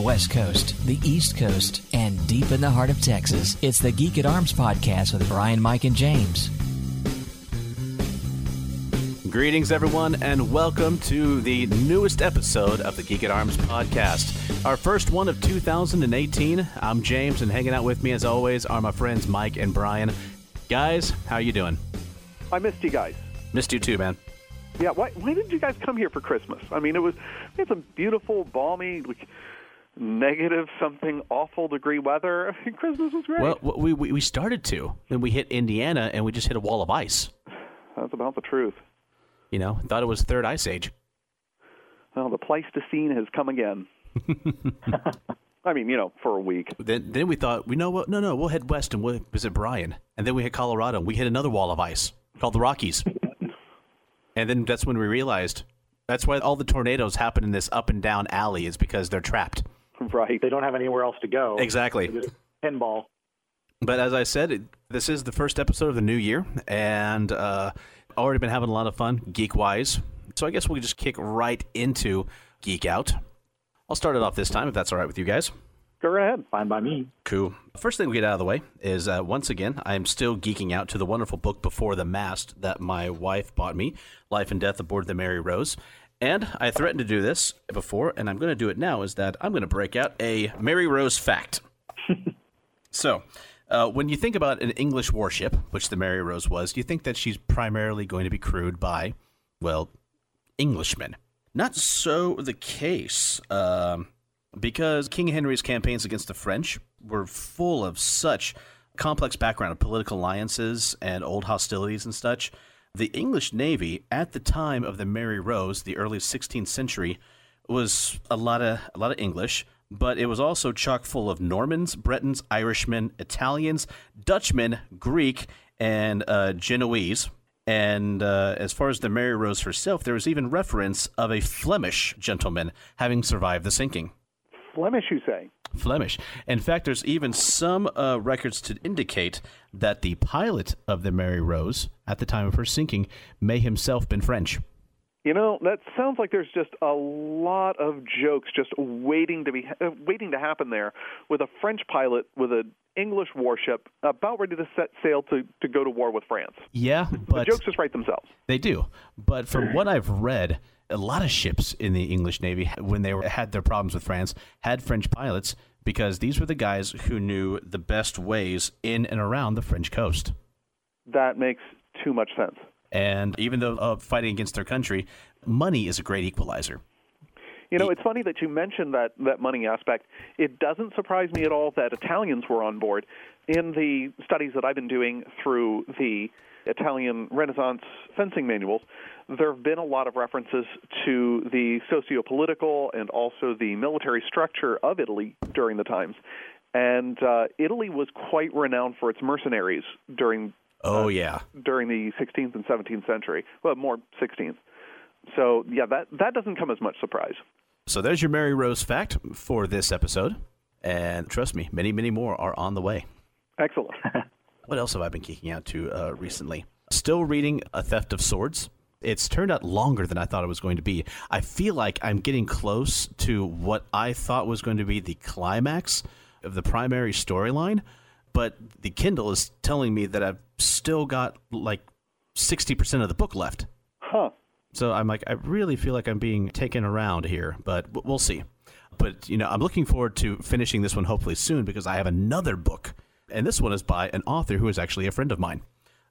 the West Coast, the East Coast, and deep in the heart of Texas. It's the Geek at Arms podcast with Brian, Mike, and James. Greetings, everyone, and welcome to the newest episode of the Geek at Arms podcast. Our first one of 2018. I'm James, and hanging out with me, as always, are my friends Mike and Brian. Guys, how you doing? I missed you guys. Missed you too, man. Yeah, why, why did you guys come here for Christmas? I mean, it was we had some beautiful, balmy, like negative something awful degree weather. Christmas was great. Well, we, we we started to, then we hit Indiana, and we just hit a wall of ice. That's about the truth. You know, thought it was third ice age. Well, the Pleistocene has come again. I mean, you know, for a week. Then then we thought, we know what? No, no, we'll head west and we'll visit Brian, and then we hit Colorado, and we hit another wall of ice called the Rockies. and then that's when we realized that's why all the tornadoes happen in this up and down alley is because they're trapped. Right. They don't have anywhere else to go. Exactly. Pinball. But as I said, it, this is the first episode of the new year, and uh, already been having a lot of fun geek wise. So I guess we'll just kick right into Geek Out. I'll start it off this time if that's all right with you guys. Go right ahead. Fine by me. Cool. First thing we get out of the way is uh, once again, I am still geeking out to the wonderful book Before the Mast that my wife bought me Life and Death Aboard the Mary Rose. And I threatened to do this before, and I'm going to do it now. Is that I'm going to break out a Mary Rose fact. so, uh, when you think about an English warship, which the Mary Rose was, do you think that she's primarily going to be crewed by, well, Englishmen. Not so the case, um, because King Henry's campaigns against the French were full of such complex background of political alliances and old hostilities and such. The English Navy at the time of the Mary Rose, the early 16th century, was a lot of a lot of English, but it was also chock full of Normans, Bretons, Irishmen, Italians, Dutchmen, Greek, and uh, Genoese. And uh, as far as the Mary Rose herself, there was even reference of a Flemish gentleman having survived the sinking. Flemish, you say? Flemish. In fact, there's even some uh, records to indicate that the pilot of the Mary Rose at the time of her sinking may himself been French. You know, that sounds like there's just a lot of jokes just waiting to be uh, waiting to happen there with a French pilot with an English warship about ready to set sail to, to go to war with France. Yeah, but the jokes just write themselves. They do. But from what I've read, a lot of ships in the English Navy, when they were, had their problems with France, had French pilots because these were the guys who knew the best ways in and around the French coast. That makes too much sense. And even though uh, fighting against their country, money is a great equalizer. You know, it's funny that you mentioned that, that money aspect. It doesn't surprise me at all that Italians were on board. In the studies that I've been doing through the Italian Renaissance fencing manuals, there have been a lot of references to the socio political and also the military structure of Italy during the times. And uh, Italy was quite renowned for its mercenaries during Oh uh, yeah. during the 16th and 17th century. Well, more 16th. So yeah, that that doesn't come as much surprise. So there's your Mary Rose fact for this episode, and trust me, many many more are on the way. Excellent. What else have I been kicking out to uh, recently? Still reading A Theft of Swords. It's turned out longer than I thought it was going to be. I feel like I'm getting close to what I thought was going to be the climax of the primary storyline, but the Kindle is telling me that I've still got like 60% of the book left. huh. So I'm like, I really feel like I'm being taken around here, but we'll see. But, you know, I'm looking forward to finishing this one hopefully soon because I have another book. And this one is by an author who is actually a friend of mine.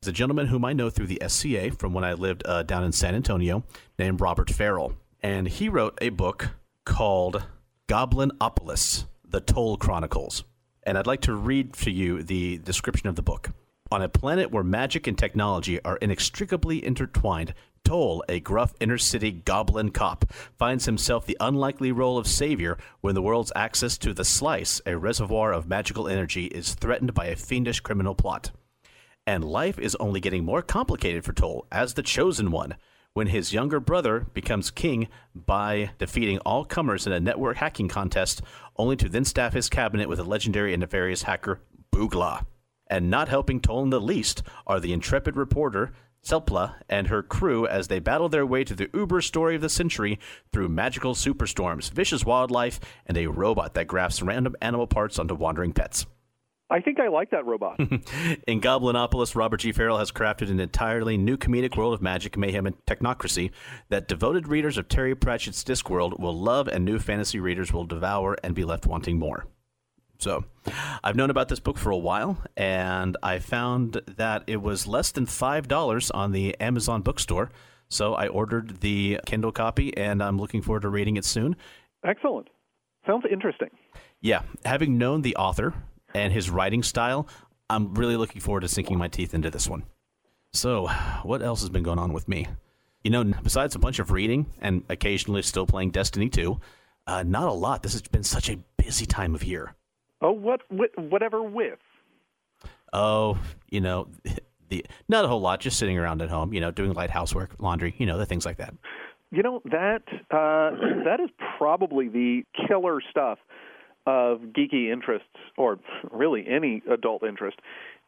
It's a gentleman whom I know through the SCA from when I lived uh, down in San Antonio named Robert Ferrell. And he wrote a book called Goblinopolis The Toll Chronicles. And I'd like to read to you the description of the book. On a planet where magic and technology are inextricably intertwined, Toll, a gruff inner city goblin cop, finds himself the unlikely role of savior when the world's access to the Slice, a reservoir of magical energy, is threatened by a fiendish criminal plot. And life is only getting more complicated for Toll as the chosen one when his younger brother becomes king by defeating all comers in a network hacking contest, only to then staff his cabinet with a legendary and nefarious hacker, Boogla. And not helping Toll in the least are the intrepid reporter, Selpla and her crew as they battle their way to the uber story of the century through magical superstorms, vicious wildlife, and a robot that grafts random animal parts onto wandering pets. I think I like that robot. In Goblinopolis, Robert G. Ferrell has crafted an entirely new comedic world of magic, mayhem, and technocracy that devoted readers of Terry Pratchett's Discworld will love, and new fantasy readers will devour and be left wanting more. So, I've known about this book for a while, and I found that it was less than $5 on the Amazon bookstore. So, I ordered the Kindle copy, and I'm looking forward to reading it soon. Excellent. Sounds interesting. Yeah, having known the author and his writing style, I'm really looking forward to sinking my teeth into this one. So, what else has been going on with me? You know, besides a bunch of reading and occasionally still playing Destiny 2, uh, not a lot. This has been such a busy time of year. Oh, what, what whatever with. Oh, you know, the not a whole lot. Just sitting around at home, you know, doing light housework, laundry, you know, the things like that. You know that uh, that is probably the killer stuff of geeky interests, or really any adult interest,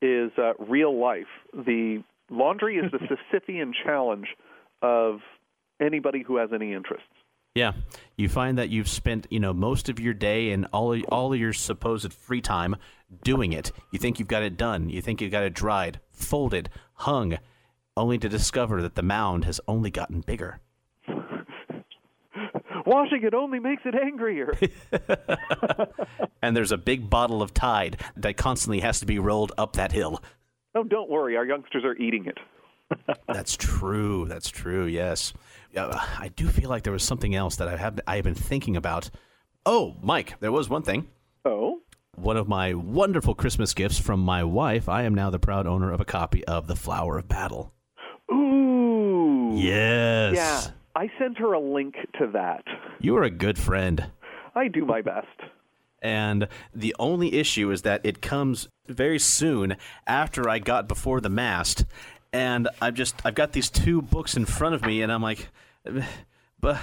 is uh, real life. The laundry is the Sisyphean challenge of anybody who has any interests. Yeah, you find that you've spent you know most of your day and all all of your supposed free time doing it. You think you've got it done. You think you've got it dried, folded, hung, only to discover that the mound has only gotten bigger. Washing it only makes it angrier. and there's a big bottle of Tide that constantly has to be rolled up that hill. Oh, don't worry, our youngsters are eating it. That's true. That's true. Yes. Uh, I do feel like there was something else that I have I have been thinking about. Oh, Mike, there was one thing. Oh. One of my wonderful Christmas gifts from my wife. I am now the proud owner of a copy of The Flower of Battle. Ooh. Yes. Yeah. I sent her a link to that. You are a good friend. I do my best. And the only issue is that it comes very soon after I got before the mast, and I've just I've got these two books in front of me, and I'm like, but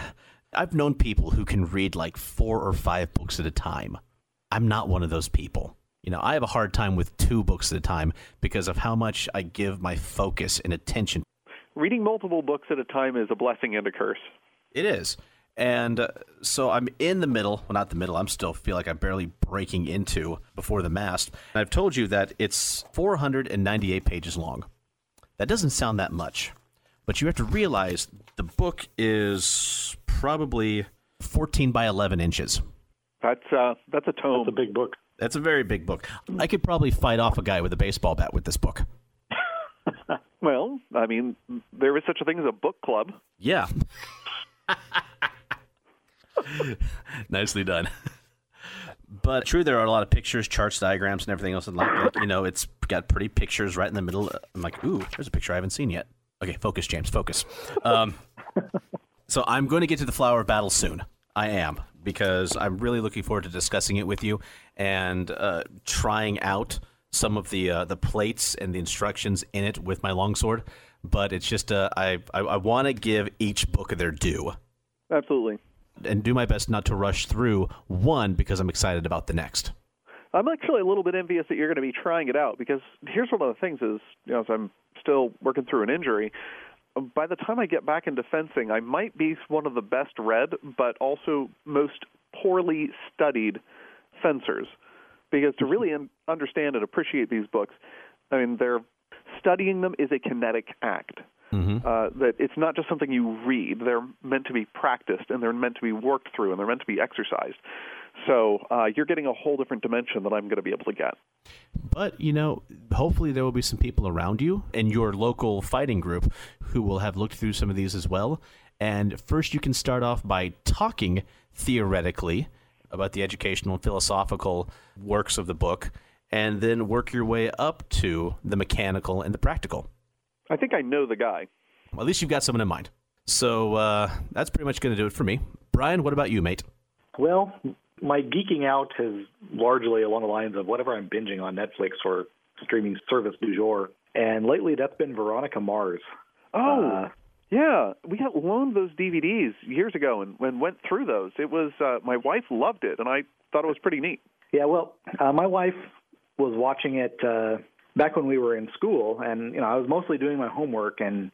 I've known people who can read like four or five books at a time. I'm not one of those people. You know, I have a hard time with two books at a time because of how much I give my focus and attention. Reading multiple books at a time is a blessing and a curse. It is. And uh, so I'm in the middle. Well, not the middle. I'm still feel like I'm barely breaking into before the mast. And I've told you that it's 498 pages long. That doesn't sound that much, but you have to realize the book is probably 14 by 11 inches. That's uh, that's a tome. That's a big book. That's a very big book. I could probably fight off a guy with a baseball bat with this book. well, I mean, there is such a thing as a book club. Yeah. Nicely done. But true, there are a lot of pictures, charts, diagrams, and everything else. And like, like, you know, it's got pretty pictures right in the middle. I'm like, ooh, there's a picture I haven't seen yet. Okay, focus, James, focus. Um, so I'm going to get to the flower of battle soon. I am because I'm really looking forward to discussing it with you and uh, trying out some of the uh, the plates and the instructions in it with my longsword. But it's just uh, I I, I want to give each book their due. Absolutely. And do my best not to rush through one because I'm excited about the next. I'm actually a little bit envious that you're going to be trying it out because here's one of the things is, you know, as I'm still working through an injury, by the time I get back into fencing, I might be one of the best read, but also most poorly studied fencers. Because to really understand and appreciate these books, I mean, they're studying them is a kinetic act. Mm-hmm. Uh, that it's not just something you read; they're meant to be practiced, and they're meant to be worked through, and they're meant to be exercised. So uh, you're getting a whole different dimension that I'm going to be able to get. But you know, hopefully there will be some people around you in your local fighting group who will have looked through some of these as well. And first, you can start off by talking theoretically about the educational and philosophical works of the book, and then work your way up to the mechanical and the practical. I think I know the guy. Well, at least you've got someone in mind. So uh, that's pretty much going to do it for me. Brian, what about you, mate? Well, my geeking out is largely along the lines of whatever I'm binging on Netflix or streaming service du jour. And lately, that's been Veronica Mars. Oh, uh, yeah. We got loaned those DVDs years ago and, and went through those. It was uh, my wife loved it, and I thought it was pretty neat. Yeah, well, uh, my wife was watching it uh, back when we were in school, and you know, I was mostly doing my homework, and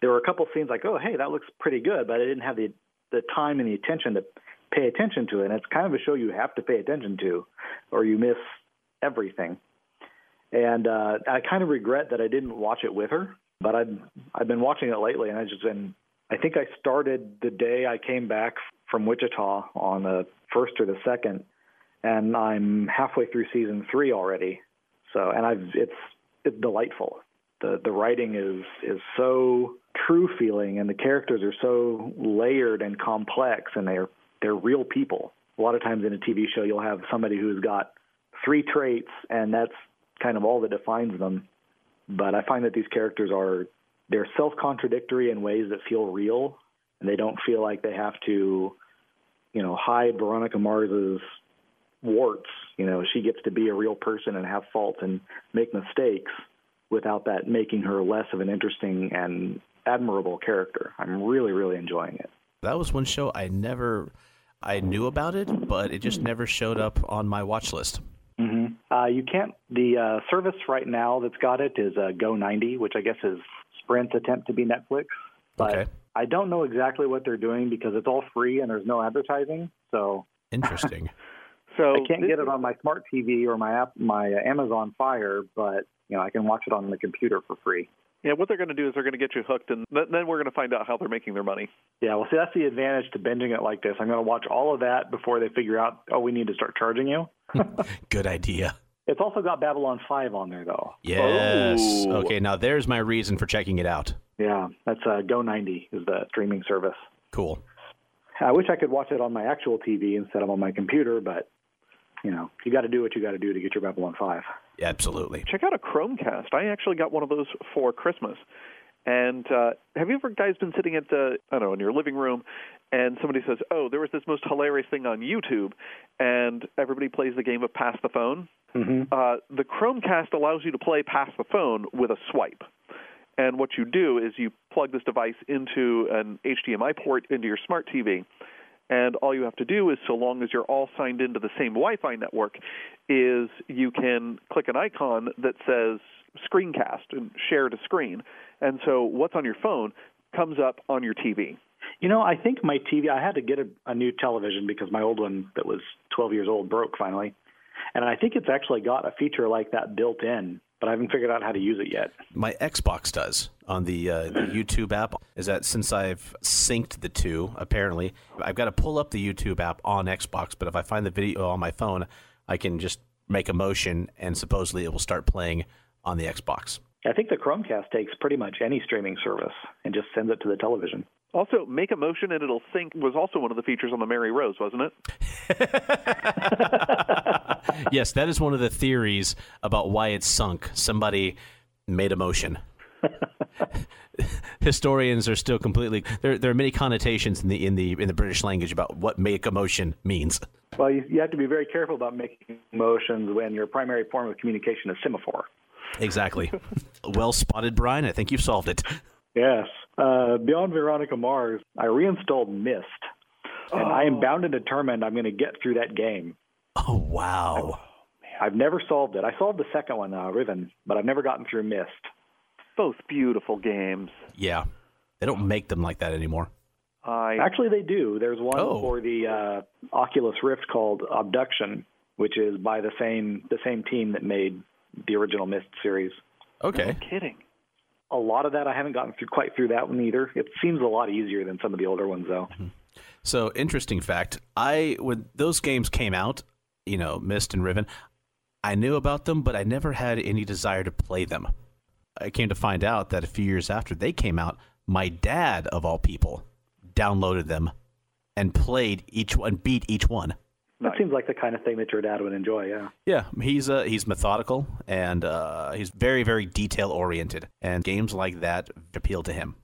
there were a couple scenes like, oh, hey, that looks pretty good, but I didn't have the the time and the attention to pay attention to it. And it's kind of a show you have to pay attention to, or you miss everything. And uh, I kind of regret that I didn't watch it with her, but I've I've been watching it lately, and I just been. I think I started the day I came back from Wichita on the first or the second, and I'm halfway through season three already. So, and I've it's it's delightful. The the writing is is so true feeling, and the characters are so layered and complex, and they're they're real people. A lot of times in a TV show, you'll have somebody who's got three traits, and that's kind of all that defines them. But I find that these characters are they're self-contradictory in ways that feel real, and they don't feel like they have to, you know, hide Veronica Mars's warts. You know, she gets to be a real person and have faults and make mistakes without that making her less of an interesting and admirable character. I'm really, really enjoying it. That was one show I never, I knew about it, but it just never showed up on my watch list. Mm-hmm. Uh, you can't. The uh, service right now that's got it is uh, Go90, which I guess is Sprint's attempt to be Netflix. But Okay. I don't know exactly what they're doing because it's all free and there's no advertising. So Interesting. So I can't this- get it on my smart TV or my app, my uh, Amazon Fire, but you know I can watch it on the computer for free. Yeah, what they're going to do is they're going to get you hooked, and th- then we're going to find out how they're making their money. Yeah, well, see, that's the advantage to binging it like this. I'm going to watch all of that before they figure out, oh, we need to start charging you. Good idea. It's also got Babylon 5 on there, though. Yes. Oh. Okay, now there's my reason for checking it out. Yeah, that's uh, Go90 is the streaming service. Cool. I wish I could watch it on my actual TV instead of on my computer, but you know, you got to do what you got to do to get your Babylon 5. Absolutely. Check out a Chromecast. I actually got one of those for Christmas. And uh, have you ever guys been sitting at the I don't know in your living room, and somebody says, "Oh, there was this most hilarious thing on YouTube," and everybody plays the game of pass the phone. Mm-hmm. Uh, the Chromecast allows you to play pass the phone with a swipe. And what you do is you plug this device into an HDMI port into your smart TV. And all you have to do is, so long as you're all signed into the same Wi Fi network, is you can click an icon that says screencast and share to screen. And so what's on your phone comes up on your TV. You know, I think my TV, I had to get a, a new television because my old one that was 12 years old broke finally. And I think it's actually got a feature like that built in, but I haven't figured out how to use it yet. My Xbox does on the, uh, the YouTube app. Is that since I've synced the two, apparently, I've got to pull up the YouTube app on Xbox, but if I find the video on my phone, I can just make a motion and supposedly it will start playing on the Xbox. I think the Chromecast takes pretty much any streaming service and just sends it to the television. Also, make a motion and it'll sync was also one of the features on the Mary Rose, wasn't it? yes, that is one of the theories about why it sunk. Somebody made a motion. Historians are still completely there. There are many connotations in the in the in the British language about what make a motion means. Well, you, you have to be very careful about making motions when your primary form of communication is semaphore. Exactly. well spotted, Brian. I think you've solved it. Yes. Uh, beyond Veronica Mars, I reinstalled Myst, and I am bound and determined I'm going to get through that game. Oh wow! I've never solved it. I solved the second one, uh, Riven, but I've never gotten through Myst. Both beautiful games. Yeah, they don't make them like that anymore. I Actually, they do. There's one Oh. for the uh, Oculus Rift called Obduction, which is by the same the same team that made the original Myst series. Okay. no kidding. A lot of that I haven't gotten through quite through that one either. It seems a lot easier than some of the older ones, though. Hmm. So interesting fact. I when those games came out, you know, Myst and Riven, I knew about them, but I never had any desire to play them. I came to find out that a few years after they came out, my dad of all people downloaded them and played each one, beat each one. That Nice. seems like the kind of thing that your dad would enjoy. Yeah. Yeah, he's uh, he's methodical and uh, he's very very detail oriented, and games like that appeal to him.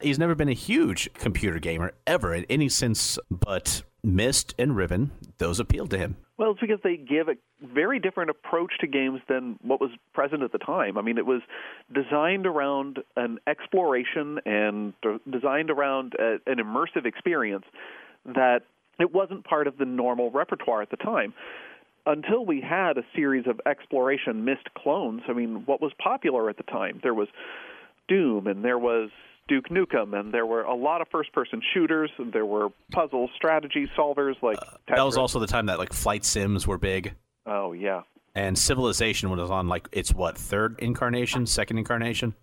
He's never been a huge computer gamer ever in any sense, but Myst and Riven those appealed to him. Well, it's because they give a very different approach to games than what was present at the time. I mean, it was designed around an exploration and designed around a, an immersive experience that it wasn't part of the normal repertoire at the time. until we had a series of exploration Myst clones, I mean, what was popular at the time? There was Doom, and there was Duke Nukem, and there were a lot of first-person shooters. And there were puzzle strategy solvers like uh, that was also the time that like flight sims were big. Oh yeah, and Civilization was on like its what third incarnation, second incarnation.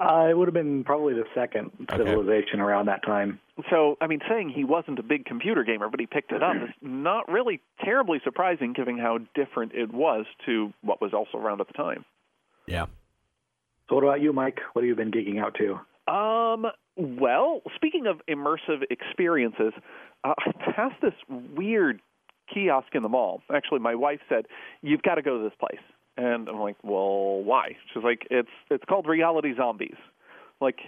Uh, it would have been probably the second Civilization okay. around that time. So, I mean, saying he wasn't a big computer gamer, but he picked it up is not really terribly surprising, given how different it was to what was also around at the time. Yeah. So, what about you, Mike? What have you been geeking out to? Um. Well, speaking of immersive experiences, uh, I passed this weird kiosk in the mall. Actually, my wife said, "You've got to go to this place." And I'm like, well, why? She's like, it's it's called Reality Zombies. I'm like,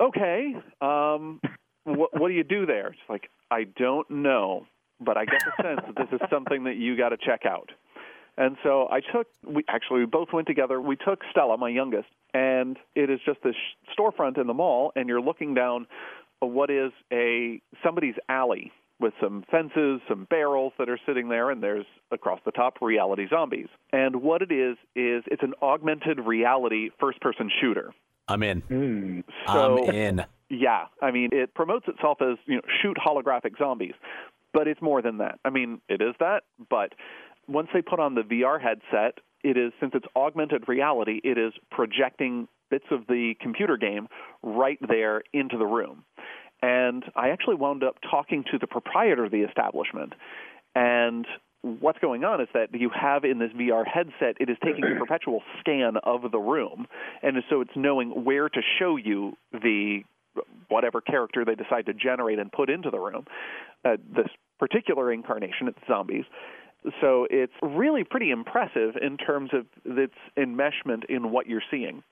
okay, um, what what do you do there? She's like, I don't know, but I get the sense that this is something that you got to check out. And so I took, we actually we both went together. We took Stella, my youngest, and it is just this storefront in the mall, and you're looking down what is a somebody's alley with some fences, some barrels that are sitting there, and there's across the top reality zombies. And what it is is it's an augmented reality first-person shooter. I'm in. Mm. So, I'm in. Yeah, I mean, it promotes itself as you know shoot holographic zombies, but it's more than that. I mean, it is that, but once they put on the VR headset, it is since it's augmented reality, it is projecting bits of the computer game right there into the room. And I actually wound up talking to the proprietor of the establishment. And what's going on is that you have in this VR headset, it is taking a perpetual scan of the room. And so it's knowing where to show you the whatever character they decide to generate and put into the room. Uh, this particular incarnation, it's zombies. So it's really pretty impressive in terms of its enmeshment in what you're seeing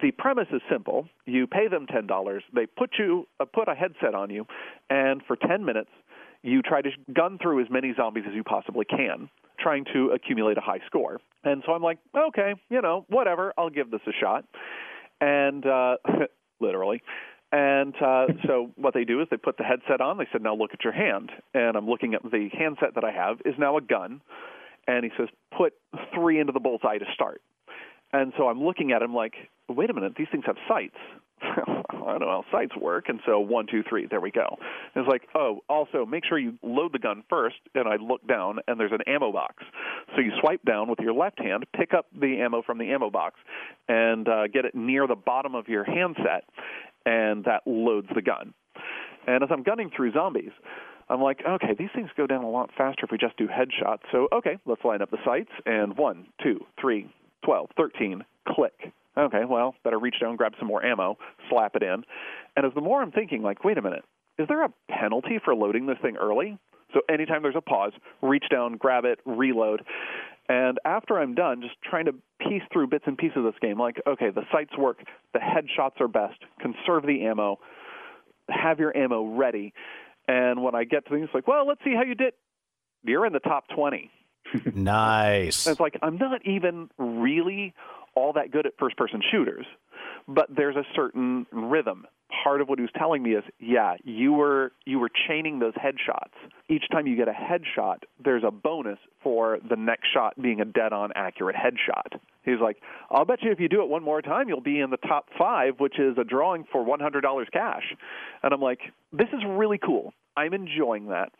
the premise is simple. You pay them ten dollars. They put you uh, put a headset on you, and for ten minutes, you try to gun through as many zombies as you possibly can, trying to accumulate a high score. And so I'm like, okay, you know, whatever. I'll give this a shot. And uh, literally. And uh, so what they do is they put the headset on. They said, now look at your hand. And I'm looking at the handset that I have is now a gun. And he says, put three into the bullseye to start. And so I'm looking at him like, wait a minute, these things have sights. I don't know how sights work. And so one, two, three, there we go. And it's like, oh, also make sure you load the gun first. And I look down and there's an ammo box. So you swipe down with your left hand, pick up the ammo from the ammo box, and uh, get it near the bottom of your handset, and that loads the gun. And as I'm gunning through zombies, I'm like, okay, these things go down a lot faster if we just do headshots. So, okay, let's line up the sights. And one, two, three, 12, 13, click. Okay, well, better reach down, grab some more ammo, slap it in. And as the more I'm thinking, like, wait a minute, is there a penalty for loading this thing early? So anytime there's a pause, reach down, grab it, reload. And after I'm done, just trying to piece through bits and pieces of this game, like, okay, the sights work, the headshots are best, conserve the ammo, have your ammo ready. And when I get to things like, well, let's see how you did, you're in the top 20 nice. And it's like I'm not even really all that good at first person shooters, but there's a certain rhythm. Part of what he was telling me is, yeah, you were you were chaining those headshots. Each time you get a headshot, there's a bonus for the next shot being a dead on accurate headshot. He's like, I'll bet you if you do it one more time, you'll be in the top five, which is a drawing for $100 cash. And I'm like, this is really cool. I'm enjoying that.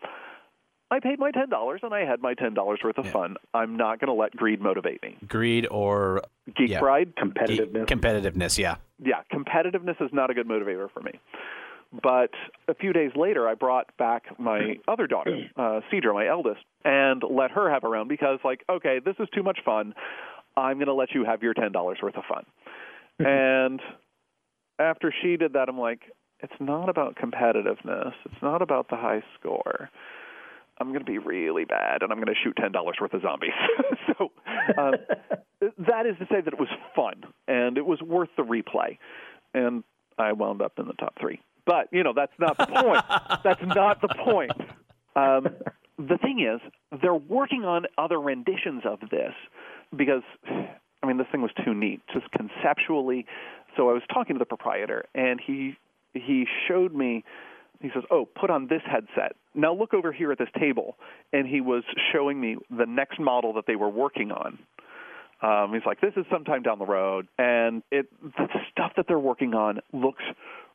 I paid my ten dollars and I had my ten dollars worth of yeah. fun. I'm not going to let greed motivate me. Greed or geek yeah. pride, competitiveness. Geek, competitiveness, yeah. Yeah, competitiveness is not a good motivator for me. But a few days later, I brought back my other daughter, uh, Cedra, my eldest, and let her have a round because, like, okay, this is too much fun. I'm going to let you have your ten dollars worth of fun. and after she did that, I'm like, it's not about competitiveness. It's not about the high score I'm going to be really bad, and I'm going to shoot ten dollars worth of zombies. so uh, that is to say that it was fun and it was worth the replay, and I wound up in the top three. But you know that's not the point. that's not the point. Um, the thing is, they're working on other renditions of this because, I mean, this thing was too neat, just conceptually. So I was talking to the proprietor, and he he showed me He says, "Oh, put on this headset. Now look over here at this table." And he was showing me the next model that they were working on. Um, he's like, "This is sometime down the road," and it the stuff that they're working on looks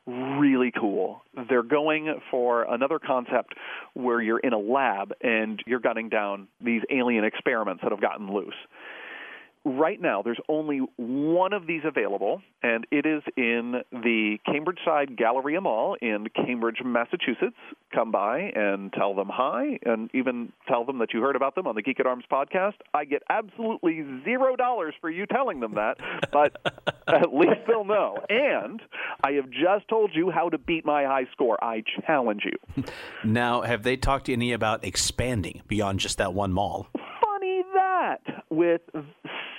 really cool. They're going for another concept where you're in a lab and you're gunning down these alien experiments that have gotten loose right now, there's only one of these available, and it is in the Cambridge Side Galleria Mall in Cambridge, Massachusetts. Come by and tell them hi, and even tell them that you heard about them on the Geek at Arms podcast. I get absolutely zero dollars for you telling them that, but at least they'll know. And I have just told you how to beat my high score. I challenge you. Now, have they talked to any about expanding beyond just that one mall? Funny that with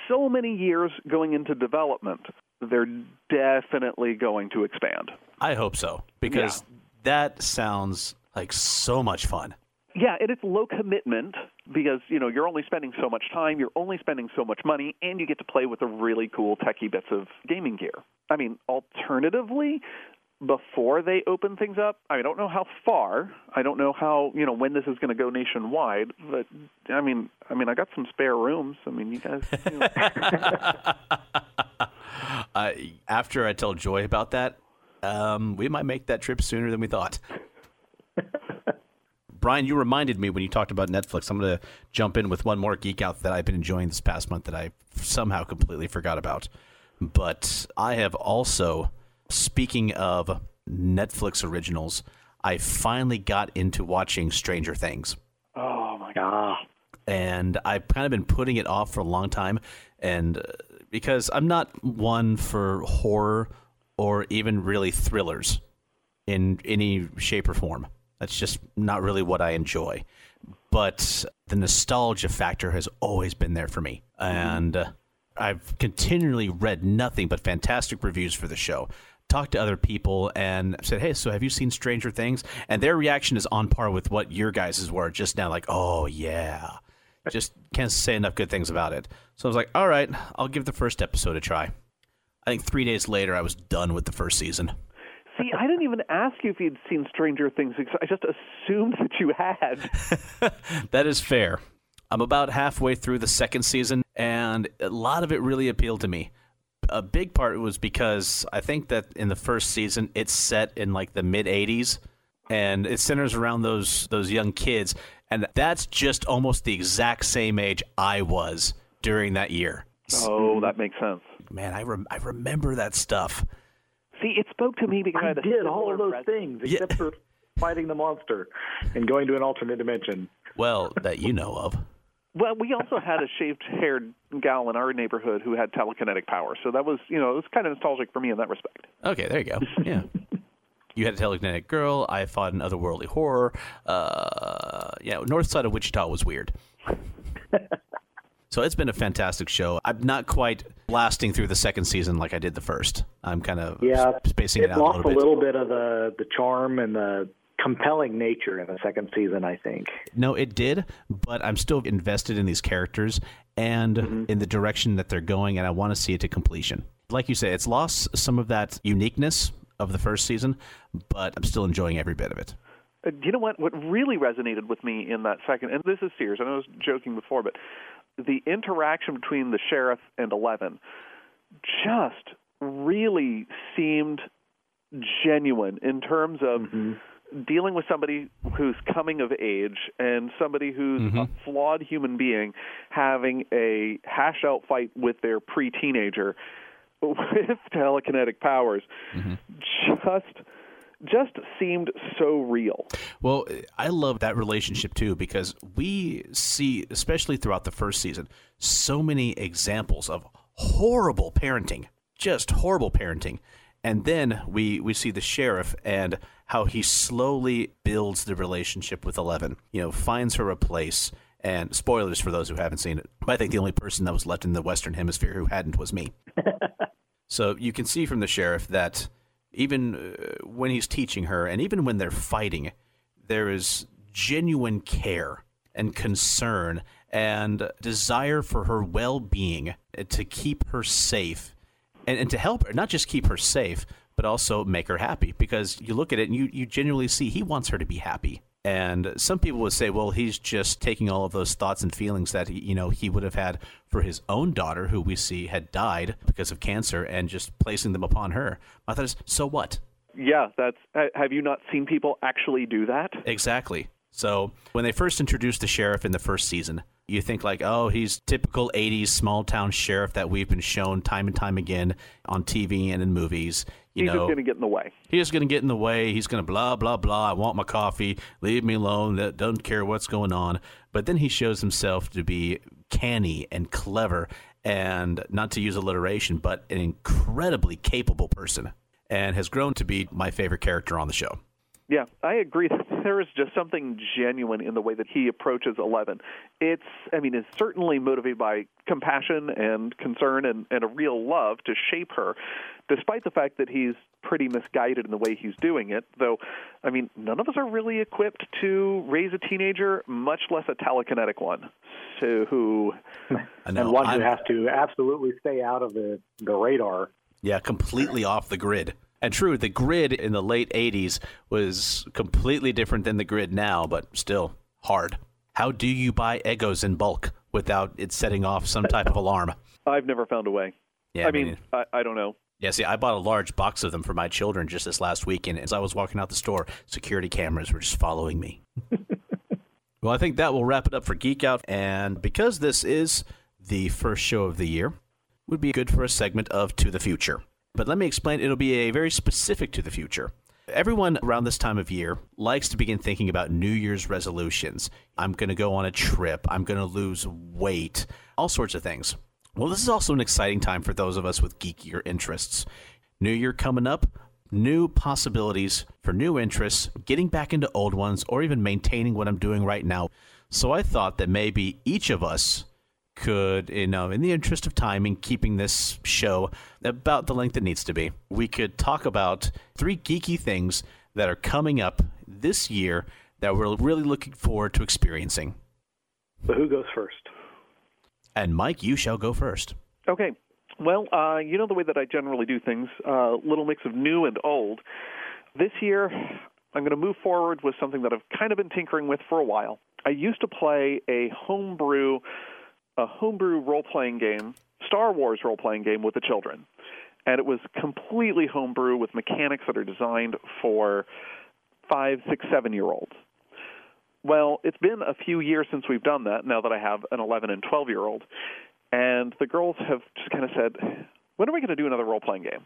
so many years going into development, they're definitely going to expand. I hope so because yeah. that sounds like so much fun. Yeah, and it's low commitment because you know you're only spending so much time, you're only spending so much money, and you get to play with the really cool techie bits of gaming gear. I mean, alternatively, before they open things up. I, don't know how far. I don't know how you know when this is going to go nationwide. But I mean, I mean, I got some spare rooms. I mean, you guys. You know. uh, after I tell Joy about that, um, we might make that trip sooner than we thought. Brian, you reminded me when you talked about Netflix. I'm going to jump in with one more geek out that I've been enjoying this past month that I somehow completely forgot about. But I have also Speaking of Netflix originals, I finally got into watching Stranger Things. Oh my god! And I've kind of been putting it off for a long time, and uh, because I'm not one for horror or even really thrillers in any shape or form. That's just not really what I enjoy. But the nostalgia factor has always been there for me, and uh, I've continually read nothing but fantastic reviews for the show talked to other people and said, "Hey, so have you seen Stranger Things?" And their reaction is on par with what your guys' were just now. Like, "Oh yeah," just can't say enough good things about it. So I was like, "All right, I'll give the first episode a try." I think three days later, I was done with the first season. See, I didn't even ask you if you'd seen Stranger Things. I just assumed that you had. that is fair. I'm about halfway through the second season, and a lot of it really appealed to me a big part was because I think that in the first season it's set in like the mid 80s and it centers around those those young kids and that's just almost the exact same age I was during that year. Oh, that makes sense. Man, I rem- I remember that stuff. See, it spoke to me because I, did all of those things except yeah. for fighting the monster and going to an alternate dimension. Well, that you know of. Well, we also had a shaved-haired gal in our neighborhood who had telekinetic power, so that was, you know, it was kind of nostalgic for me in that respect. Okay, there you go. Yeah. you had a telekinetic girl. I fought an otherworldly horror. Uh, yeah, north side of Wichita was weird. so it's been a fantastic show. I'm not quite blasting through the second season like I did the first. I'm kind of yeah, spacing it, it out lost a little bit. a little bit of the the charm and the compelling nature in the second season, I think. No, it did, but I'm still invested in these characters and mm-hmm. in the direction that they're going, and I want to see it to completion. Like you say, it's lost some of that uniqueness of the first season, but I'm still enjoying every bit of it. Uh, you know what? What really resonated with me in that second, and this is serious. I know I was joking before, but the interaction between the sheriff and Eleven just really seemed genuine in terms of mm-hmm dealing with somebody who's coming of age and somebody who's mm-hmm. a flawed human being having a hash out fight with their pre teenager with telekinetic powers mm-hmm. just just seemed so real. Well, I love that relationship too because we see, especially throughout the first season, so many examples of horrible parenting, just horrible parenting. And then we, we see the sheriff and how he slowly builds the relationship with Eleven. You know, finds her a place. And spoilers for those who haven't seen it. I think the only person that was left in the Western Hemisphere who hadn't was me. so you can see from the sheriff that even uh, when he's teaching her, and even when they're fighting, there is genuine care and concern and desire for her well being to keep her safe and, and to help her, not just keep her safe, but also make her happy because you look at it and you, you genuinely see he wants her to be happy. And some people would say, well, he's just taking all of those thoughts and feelings that you know he would have had for his own daughter, who we see had died because of cancer, and just placing them upon her. My thought is, so what? Yeah, that's. Have you not seen people actually do that? Exactly. So when they first introduced the sheriff in the first season, you think like, oh, he's typical 80s small town sheriff that we've been shown time and time again on TV and in movies. You he's know, just going to get in the way. He's just going to get in the way. He's going to blah, blah, blah. I want my coffee. Leave me alone. Doesn't care what's going on. But then he shows himself to be canny and clever and, not to use alliteration, but an incredibly capable person and has grown to be my favorite character on the show. Yeah, I agree. There is just something genuine in the way that he approaches Eleven. It's, I mean, it's certainly motivated by compassion and concern and, and a real love to shape her, despite the fact that he's pretty misguided in the way he's doing it. Though, I mean, none of us are really equipped to raise a teenager, much less a telekinetic one. So who, and one who has to absolutely stay out of the the radar. Yeah, completely off the grid. And true, the grid in the late 80s was completely different than the grid now, but still hard. How do you buy Eggos in bulk without it setting off some type of alarm? I've never found a way. Yeah, I mean, I, I don't know. Yeah, see, I bought a large box of them for my children just this last weekend. As I was walking out the store, security cameras were just following me. well, I think that will wrap it up for Geek Out. And because this is the first show of the year, would be good for a segment of To the Future. But let me explain, it'll be a very specific to the future. Everyone around this time of year likes to begin thinking about New Year's resolutions. I'm going to go on a trip. I'm going to lose weight, all sorts of things. Well, this is also an exciting time for those of us with geekier interests. New Year coming up, new possibilities for new interests, getting back into old ones, or even maintaining what I'm doing right now. So I thought that maybe each of us could, you know, in the interest of time and keeping this show about the length it needs to be, we could talk about three geeky things that are coming up this year that we're really looking forward to experiencing. So, who goes first? And Mike, you shall go first. Okay. Well, uh, you know the way that I generally do things, a uh, little mix of new and old. This year, I'm going to move forward with something that I've kind of been tinkering with for a while. I used to play a homebrew a homebrew role playing game, Star Wars role playing game with the children. And it was completely homebrew with mechanics that are designed for five, six, seven year olds. Well, it's been a few years since we've done that now that I have an 11 and 12 year old. And the girls have just kind of said, when are we going to do another role playing game?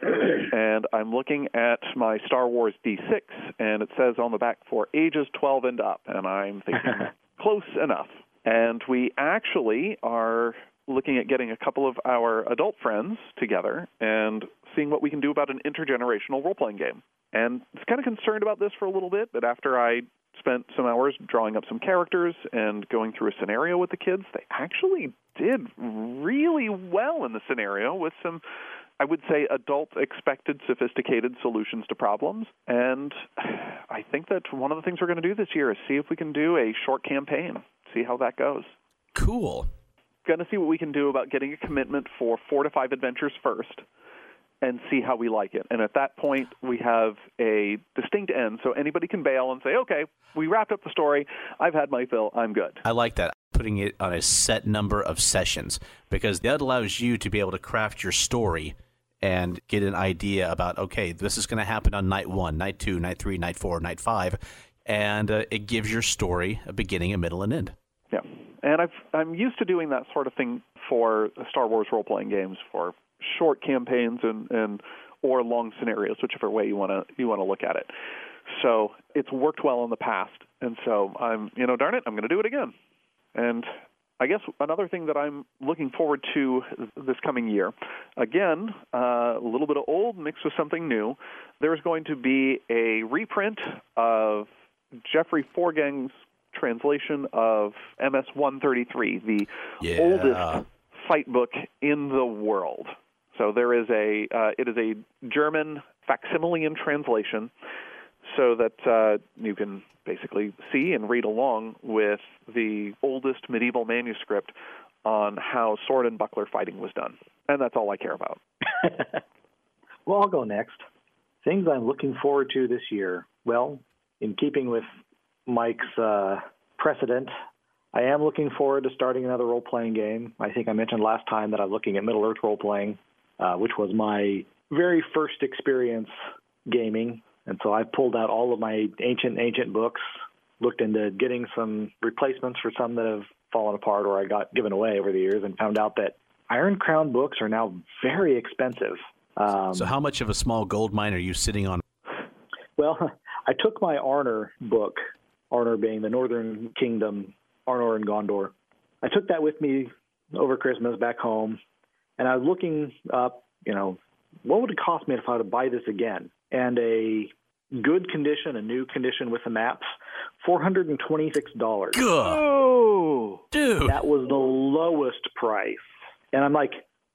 and I'm looking at my Star Wars D6, and it says on the back for ages 12 and up. And I'm thinking, close enough. And we actually are looking at getting a couple of our adult friends together and seeing what we can do about an intergenerational role playing game. And I was kind of concerned about this for a little bit, but after I spent some hours drawing up some characters and going through a scenario with the kids, they actually did really well in the scenario with some I would say adult expected sophisticated solutions to problems. And I think that one of the things we're going to do this year is see if we can do a short campaign see how that goes. Cool. Going to see what we can do about getting a commitment for four to five adventures first and see how we like it. And at that point, we have a distinct end, so anybody can bail and say, okay, we wrapped up the story. I've had my fill. I'm good. I like that. Putting it on a set number of sessions because that allows you to be able to craft your story and get an idea about, okay, this is going to happen on night one, night two, night three, night four, night five and uh, it gives your story a beginning, a middle, and end. Yeah, and I've I'm used to doing that sort of thing for Star Wars role playing games for short campaigns and and or long scenarios, whichever way you want to you want to look at it. So it's worked well in the past, and so I'm you know darn it, I'm going to do it again. And I guess another thing that I'm looking forward to this coming year, again, uh, a little bit of old mixed with something new. There's going to be a reprint of Jeffrey Forgeng's translation of MS 133, the yeah. oldest fight book in the world. So there is a uh, it is a German facsimile translation, so that uh, you can basically see and read along with the oldest medieval manuscript on how sword and buckler fighting was done, and that's all I care about. Well, I'll go next. Things I'm looking forward to this year. Well, in keeping with Mike's uh, precedent, I am looking forward to starting another role playing game. I think I mentioned last time that I'm looking at Middle Earth role playing, uh, which was my very first experience gaming. And so I pulled out all of my ancient, ancient books, looked into getting some replacements for some that have fallen apart or I got given away over the years, and found out that Iron Crown books are now very expensive. Um, so, how much of a small gold mine are you sitting on? Well, I took my Arnor book, Arnor being the Northern Kingdom, Arnor and Gondor. I took that with me over Christmas back home, and I was looking up, you know, what would it cost me if I were to buy this again? And a good condition, a new condition with the maps, four hundred and twenty-six dollars. Oh, dude, that was the lowest price. And I'm like,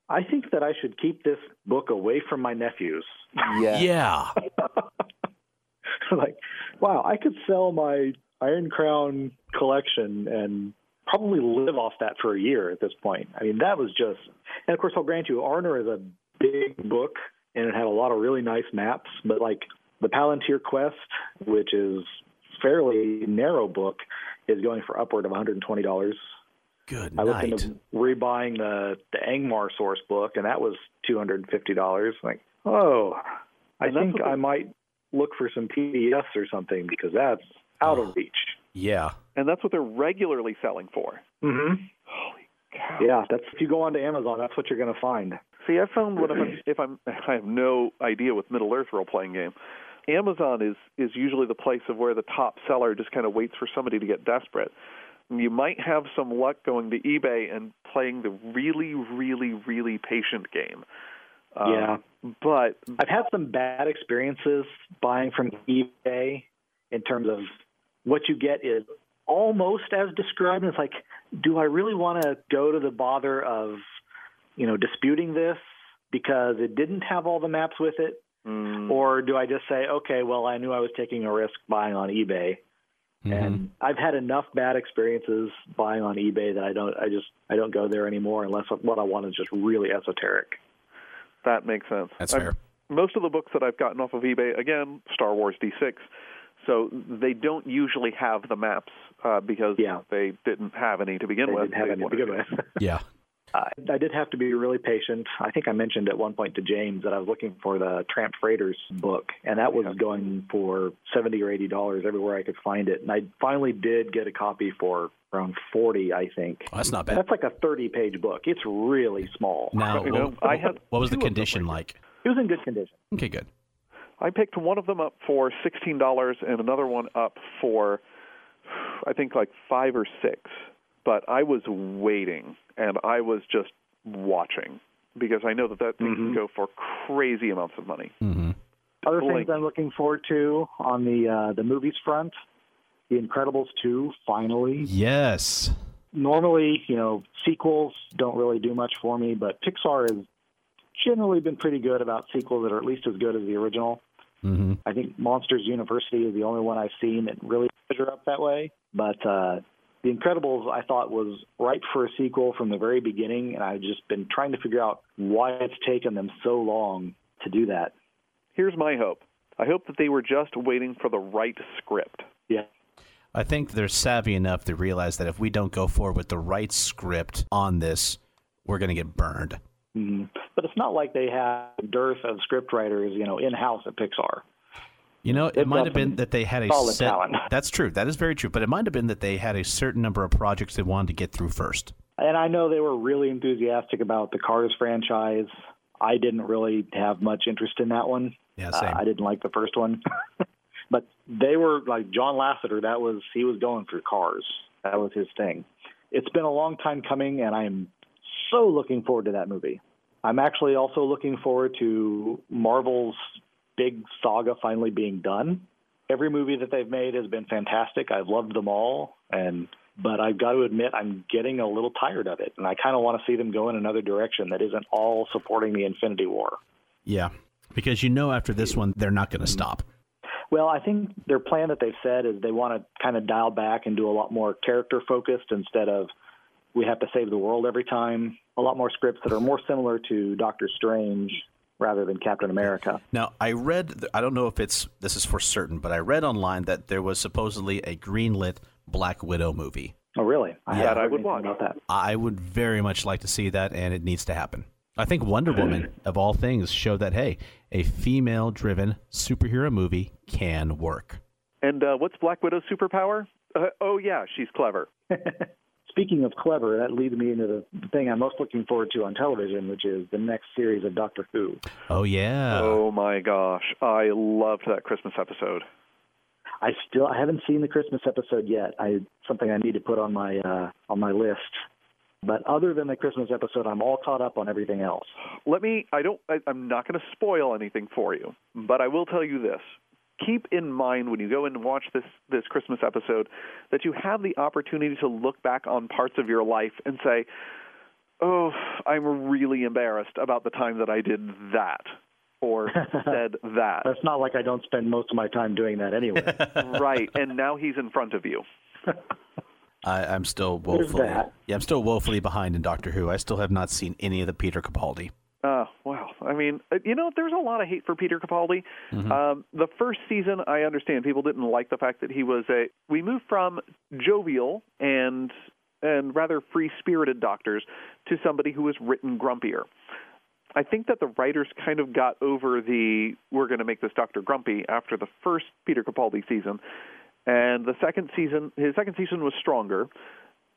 I think that I should keep this book away from my nephews. Yeah. Yeah. like, wow, I could sell my Iron Crown collection and probably live off that for a year at this point. I mean, that was just, and of course, I'll grant you, Arnor is a big book and it had a lot of really nice maps, but like the Palantir Quest, which is fairly narrow book, is going for upward of $120. Good I looked into rebuying the the Angmar source book, and that was two hundred and fifty dollars. Like, oh, I think I might look for some PDFs or something because that's out of reach. Yeah, and that's what they're regularly selling for. Mm-hmm. Holy cow! Yeah, that's if you go onto Amazon, that's what you're going to find. See, I found what if I'm, if I'm I have no idea with Middle Earth role playing game. Amazon is is usually the place of where the top seller just kind of waits for somebody to get desperate you might have some luck going to eBay and playing the really, really, really patient game. Um, yeah, but I've had some bad experiences buying from eBay in terms of what you get is almost as described. It's like, do I really want to go to the bother of, you know, disputing this because it didn't have all the maps with it? Mm. Or do I just say, okay, well, I knew I was taking a risk buying on eBay, Mm-hmm. And I've had enough bad experiences buying on eBay that I don't I just I don't go there anymore unless what I want is just really esoteric. That makes sense. That's fair. I've, most of the books that I've gotten off of eBay, again, Star Wars D6, so they don't usually have the maps uh, because yeah. they didn't have any to begin they with. Didn't have any to begin with. yeah. Uh, I did have to be really patient. I think I mentioned at one point to James that I was looking for the Tramp Freighters book, and that was going for seventy or eighty dollars everywhere I could find it. And I finally did get a copy for around forty, I think. Oh, that's not bad. That's like a thirty-page book. It's really small. Now, you know, I had what was the condition like? It was in good condition. Okay, good. I picked one of them up for sixteen dollars and another one up for, I think like five or six. But I was waiting and I was just watching because I know that that thing mm-hmm. can go for crazy amounts of money. Mm-hmm. Other things I'm looking forward to on the uh, the movies front, The Incredibles 2 finally. Yes. Normally, you know, sequels don't really do much for me, but Pixar has generally been pretty good about sequels that are at least as good as the original. Mm-hmm. I think Monsters University is the only one I've seen that really measure up that way. But uh, the Incredibles, I thought, was ripe for a sequel from the very beginning, and I've just been trying to figure out why it's taken them so long to do that. Here's my hope I hope that they were just waiting for the right script. Yeah. I think they're savvy enough to realize that if we don't go forward with the right script on this, we're going to get burned. Mm-hmm. But it's not like they have a dearth of scriptwriters, you know, in house at Pixar. You know, it might have been that they had a set. Talent. That's true. That is very true. But it might have been that they had a certain number of projects they wanted to get through first. And I know they were really enthusiastic about the Cars franchise. I didn't really have much interest in that one. Yeah, same. Uh, I didn't like the first one. but they were like John Lasseter. That was he was going for Cars. That was his thing. It's been a long time coming, and I'm so looking forward to that movie. I'm actually also looking forward to Marvel's big saga finally being done. Every movie that they've made has been fantastic. I've loved them all, and but I've got to admit I'm getting a little tired of it, and I kind of want to see them go in another direction that isn't all supporting the Infinity War. Yeah, because you know after this one they're not going to stop. Well, I think their plan that they've said is they want to kind of dial back and do a lot more character focused instead of we have to save the world every time. A lot more scripts that are more similar to Doctor Strange rather than Captain America. Now, I read, I don't know if it's this is for certain, but I read online that there was supposedly a greenlit Black Widow movie. Oh, really? I Yeah, I would anything watch. about that. I would very much like to see that, and it needs to happen. I think Wonder Woman, of all things, showed that hey, a female-driven superhero movie can work. And uh, what's Black Widow's superpower? Uh, oh yeah, she's clever. Speaking of clever, that leads me into the the thing I'm most looking forward to on television, which is the next series of Doctor Who. Oh yeah. oh my gosh, I loved that Christmas episode. I still I haven't seen the Christmas episode yet. I something I need to put on my uh, on my list. But other than the Christmas episode, I'm all caught up on everything else. Let me. I don't. I, I'm not going to spoil anything for you, but I will tell you this: keep in mind when you go in and watch this this Christmas episode that you have the opportunity to look back on parts of your life and say, "Oh, I'm really embarrassed about the time that I did that." Or said that. That's not like I don't spend most of my time doing that anyway. right, and now he's in front of you. I, I'm still woefully. Yeah, I'm still woefully behind in Doctor Who. I still have not seen any of the Peter Capaldi. Uh, wow. I mean, uh, you know, there's a lot of hate for Peter Capaldi. Um, the first season, I understand people didn't like the fact that he was a. We moved from jovial and and rather free-spirited doctors to somebody who was written grumpier. I think that the writers kind of got over the we're going to make this doctor grumpy after the first Peter Capaldi season, and the second season, his second season was stronger.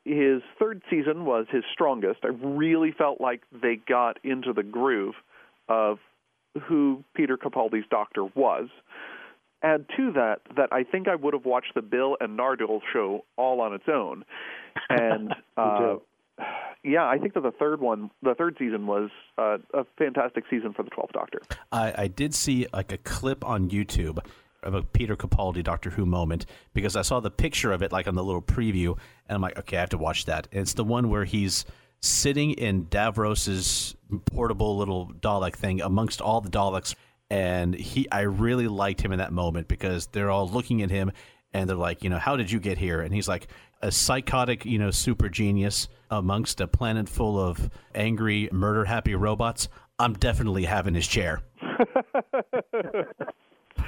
His third season was his strongest. I really felt like they got into the groove of who Peter Capaldi's doctor was. Add to that that I think I would have watched the Bill and Nardole show all on its own, and uh, yeah, I think that the third one, the third season, was uh, a fantastic season for the Twelfth Doctor. I, I did see like a clip on YouTube of a Peter Capaldi Doctor Who moment because I saw the picture of it like on the little preview, and I'm like, okay, I have to watch that. And it's the one where he's sitting in Davros's portable little Dalek thing amongst all the Daleks, and he, I really liked him in that moment because they're all looking at him and they're like, you know, how did you get here? And he's like, a psychotic, you know, super genius amongst a planet full of angry, murder happy robots. I'm definitely having his chair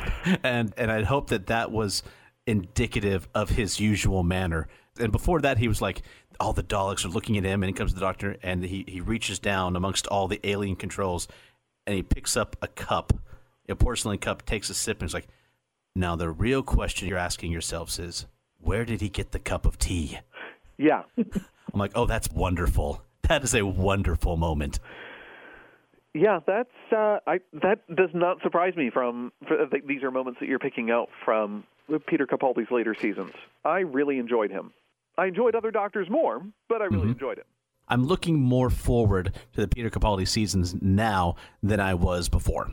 and and I'd hope that that was indicative of his usual manner. And before that, he was like, all the Daleks are looking at him, and he comes to the doctor, and he he reaches down amongst all the alien controls, and he picks up a cup, a porcelain cup, takes a sip, and he's like, now the real question you're asking yourselves is, where did he get the cup of tea? Yeah, I'm like, oh, that's wonderful. That is a wonderful moment. Yeah, that's uh, I that does not surprise me. From for, th- these are moments that you're picking out from Peter Capaldi's later seasons. I really enjoyed him. I enjoyed other Doctors more, but I really enjoyed him. I'm looking more forward to the Peter Capaldi seasons now than I was before.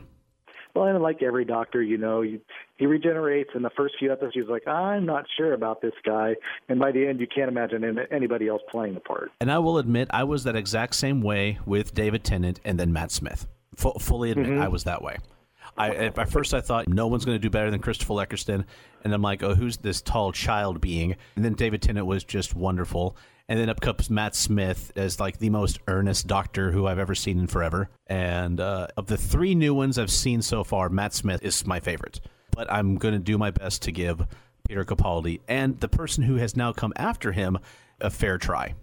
Well, and like every doctor, you know, you, he regenerates in the first few episodes. He's like, I'm not sure about this guy, and by the end, you can't imagine anybody else playing the part. And I will admit, I was that exact same way with David Tennant and then Matt Smith. Fu fully admit, mm-hmm. I was that way. I at at first I thought no one's going to do better than Christopher Eccleston, and I'm like, oh, who's this tall child being? And then David Tennant was just wonderful. And then up comes Matt Smith as like the most earnest doctor who I've ever seen in forever. And uh, of the three new ones I've seen so far, Matt Smith is my favorite. But I'm going to do my best to give Peter Capaldi and the person who has now come after him a fair try.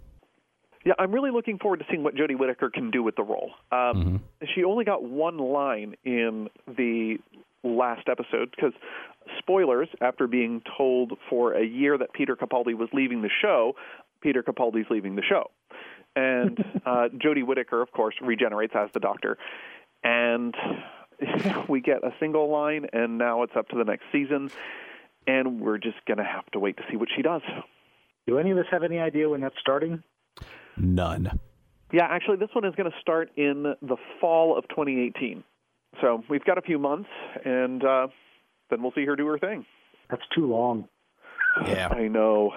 Yeah, I'm really looking forward to seeing what Jodie Whittaker can do with the role. Um, She only got one line in the last episode because, spoilers, after being told for a year that Peter Capaldi was leaving the show, Peter Capaldi's leaving the show. And uh, Jodie Whittaker, of course, regenerates as the Doctor. And we get a single line, and now it's up to the next season. And we're just going to have to wait to see what she does. Do any of us have any idea when that's starting? None. Yeah, actually, this one is going to start in the fall of 2018. So we've got a few months, and uh, then we'll see her do her thing. That's too long. Yeah. I know.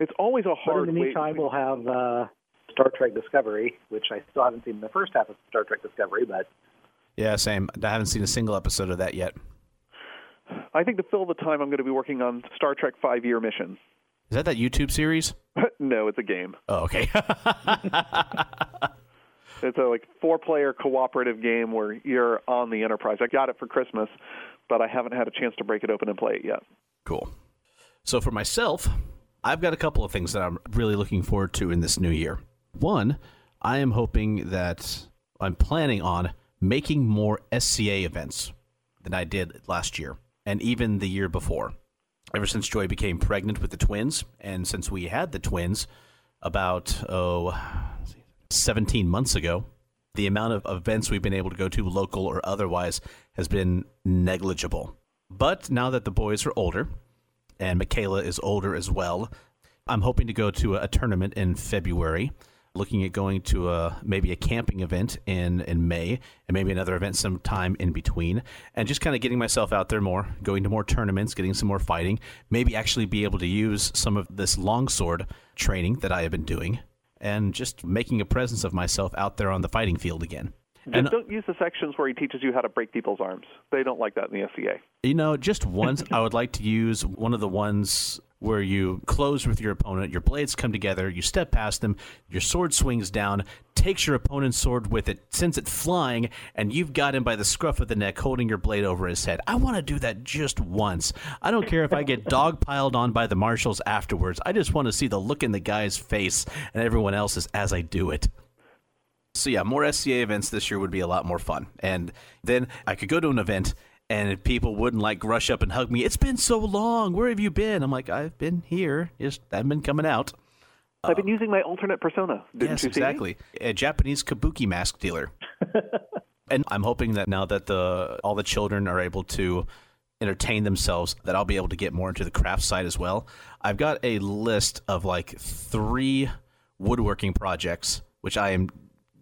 It's always a But hard in the wait. meantime, we'll have uh, Star Trek Discovery, which I still haven't seen the first half of Star Trek Discovery, but Yeah, same. I haven't seen a single episode of that yet. I think to fill the time, I'm going to be working on Star Trek Five Year Mission. Is that that YouTube series? no, it's a game. Oh, okay. It's a like four player cooperative game where you're on the Enterprise. I got it for Christmas, but I haven't had a chance to break it open and play it yet. Cool. So for myself, I've got a couple of things that I'm really looking forward to in this new year. One, I am hoping that I'm planning on making more SCA events than I did last year and even the year before. Ever since Joy became pregnant with the twins, and since we had the twins about, oh, 17 months ago, the amount of events we've been able to go to, local or otherwise, has been negligible. But now that the boys are older, and Michaela is older as well, I'm hoping to go to a, a tournament in February looking at going to a maybe a camping event in in May and maybe another event sometime in between and just kind of getting myself out there more going to more tournaments getting some more fighting maybe actually be able to use some of this longsword training that I have been doing and just making a presence of myself out there on the fighting field again just and, don't use the sections where he teaches you how to break people's arms. They don't like that in the SCA. You know, just once I would like to use one of the ones where you close with your opponent, your blades come together, you step past them, your sword swings down, takes your opponent's sword with it, sends it flying, and you've got him by the scruff of the neck holding your blade over his head. I want to do that just once. I don't care if I get dog piled on by the marshals afterwards. I just want to see the look in the guy's face and everyone else's as I do it. So yeah, more SCA events this year would be a lot more fun. And then I could go to an event and people wouldn't like rush up and hug me. It's been so long. Where have you been? I'm like, I've been here. Just I've been coming out. I've been using my alternate persona. Didn't yes, you see exactly. A Japanese kabuki mask dealer. and I'm hoping that now that the all the children are able to entertain themselves, that I'll be able to get more into the craft side as well. I've got a list of like three woodworking projects, which I am